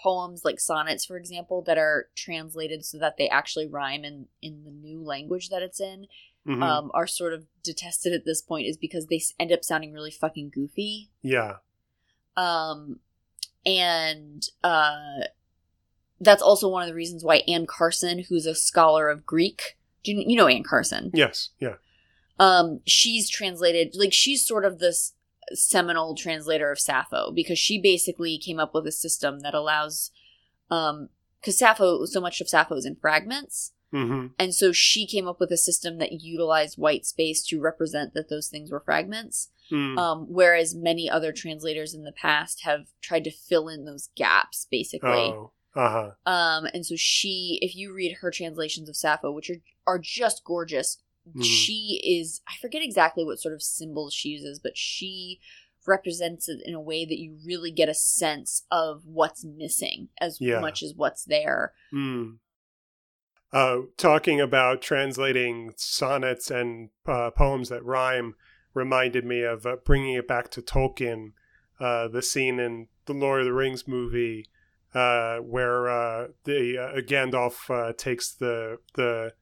poems like sonnets, for example, that are translated so that they actually rhyme in in the new language that it's in, Mhm. um, are sort of detested at this point, is because they end up sounding really fucking goofy. yeah. Um, and uh, that's also one of the reasons why Anne Carson, who's a scholar of Greek, do you, you know Anne Carson? Yes. Yeah. Um, she's translated like she's sort of this seminal translator of Sappho because she basically came up with a system that allows, um, because Sappho, so much of Sappho is in fragments. hmm And so she came up with a system that utilized white space to represent that those things were fragments. Mm. Um, whereas many other translators in the past have tried to fill in those gaps, basically. oh. Uh huh. Um, and so she, if you read her translations of Sappho, which are are just gorgeous, Mhm. she is I forget exactly what sort of symbols she uses, but she represents it in a way that you really get a sense of what's missing as Yeah. much as what's there. Mm. Uh, talking about translating sonnets and uh, poems that rhyme reminded me of uh, bringing it back to Tolkien, uh, the scene in the Lord of the Rings movie uh, where uh, the uh, Gandalf uh, takes the the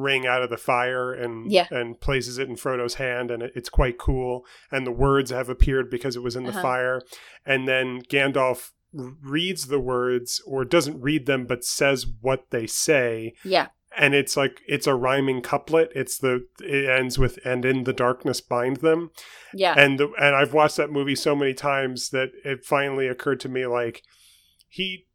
ring out of the fire and Yeah. and places it in Frodo's hand, and it, it's quite cool. And the words have appeared because it was in the Uh-huh. fire, and then Gandalf reads the words or doesn't read them but says what they say Yeah. and it's like it's a rhyming couplet it's the it ends with and in the darkness bind them Yeah. and the, and I've watched that movie so many times that it finally occurred to me like he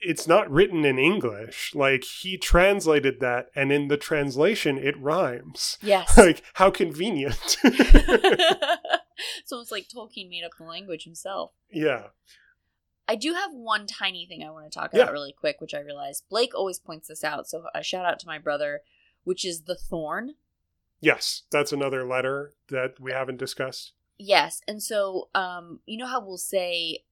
it's not written in English like he translated that and in the translation it rhymes yes. (laughs) like how convenient (laughs) it's almost like Tolkien made up the language himself. yeah I do have one tiny thing I want to talk Yeah. about really quick, which I realized Blake always points this out. So a shout out to my brother, which is the thorn. yes that's another letter that we haven't discussed Yes, and so um, you know how we'll say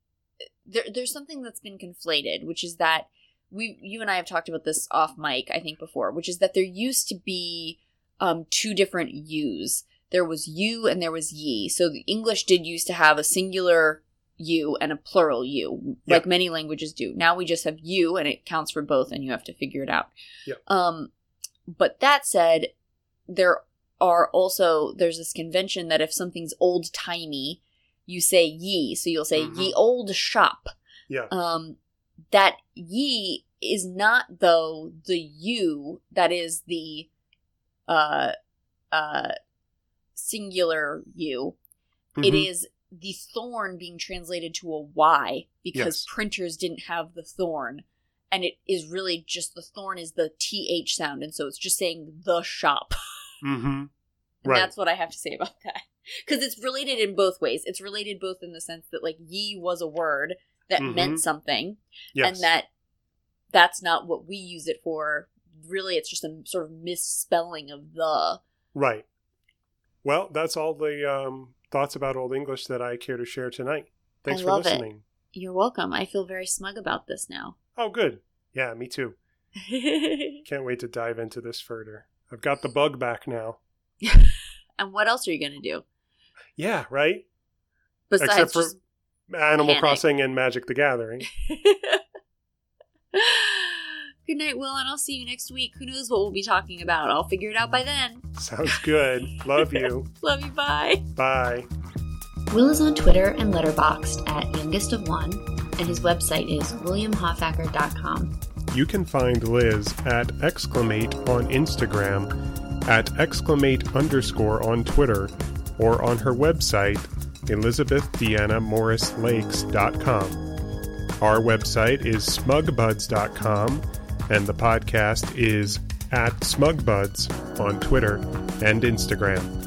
there, there's something that's been conflated, which is that we, you and I have talked about this off mic, I think before, which is that there used to be um, two different yous. There was you and there was ye. So the English did used to have a singular you and a plural you, like many languages do. Now we just have you, and it counts for both, and you have to figure it out. Yeah. Um, but that said, there are also there's this convention that if something's old timey, you say ye. So you'll say Mhm. ye old shop. yeah Um, that ye is not though the you that is the uh uh singular you. It Mhm. is the thorn being translated to a y because Yes. printers didn't have the thorn. And it is really just the thorn is the th sound, and so it's just saying the shop. Mhm. And Right. that's what I have to say about that. Because it's related in both ways. It's related both in the sense that, like, ye was a word that Mhm. meant something, yes and that that's not what we use it for. Really, it's just a sort of misspelling of the. Right. Well, that's all the um, thoughts about Old English that I care to share tonight. Thanks I for love it. listening. You're welcome. I feel very smug about this now. Oh, good. Yeah, me too. (laughs) Can't wait to dive into this further. I've got the bug back now. (laughs) and what else are you going to do? Yeah, right? Besides Except for Animal panic. Crossing and Magic the Gathering. (laughs) Good night, Will, and I'll see you next week. Who knows what we'll be talking about? I'll figure it out by then. Sounds good. Love you. (laughs) Love you. Bye. Bye. Will is on Twitter and Letterboxd at youngest of one, and his website is williamhoffacker.com. You can find Liz at exclamate on Instagram, at exclamate underscore on Twitter, or on her website, elizabethdeannamorrislakes.com. Our website is smugbuds.com, and the podcast is at smugbuds on Twitter and Instagram.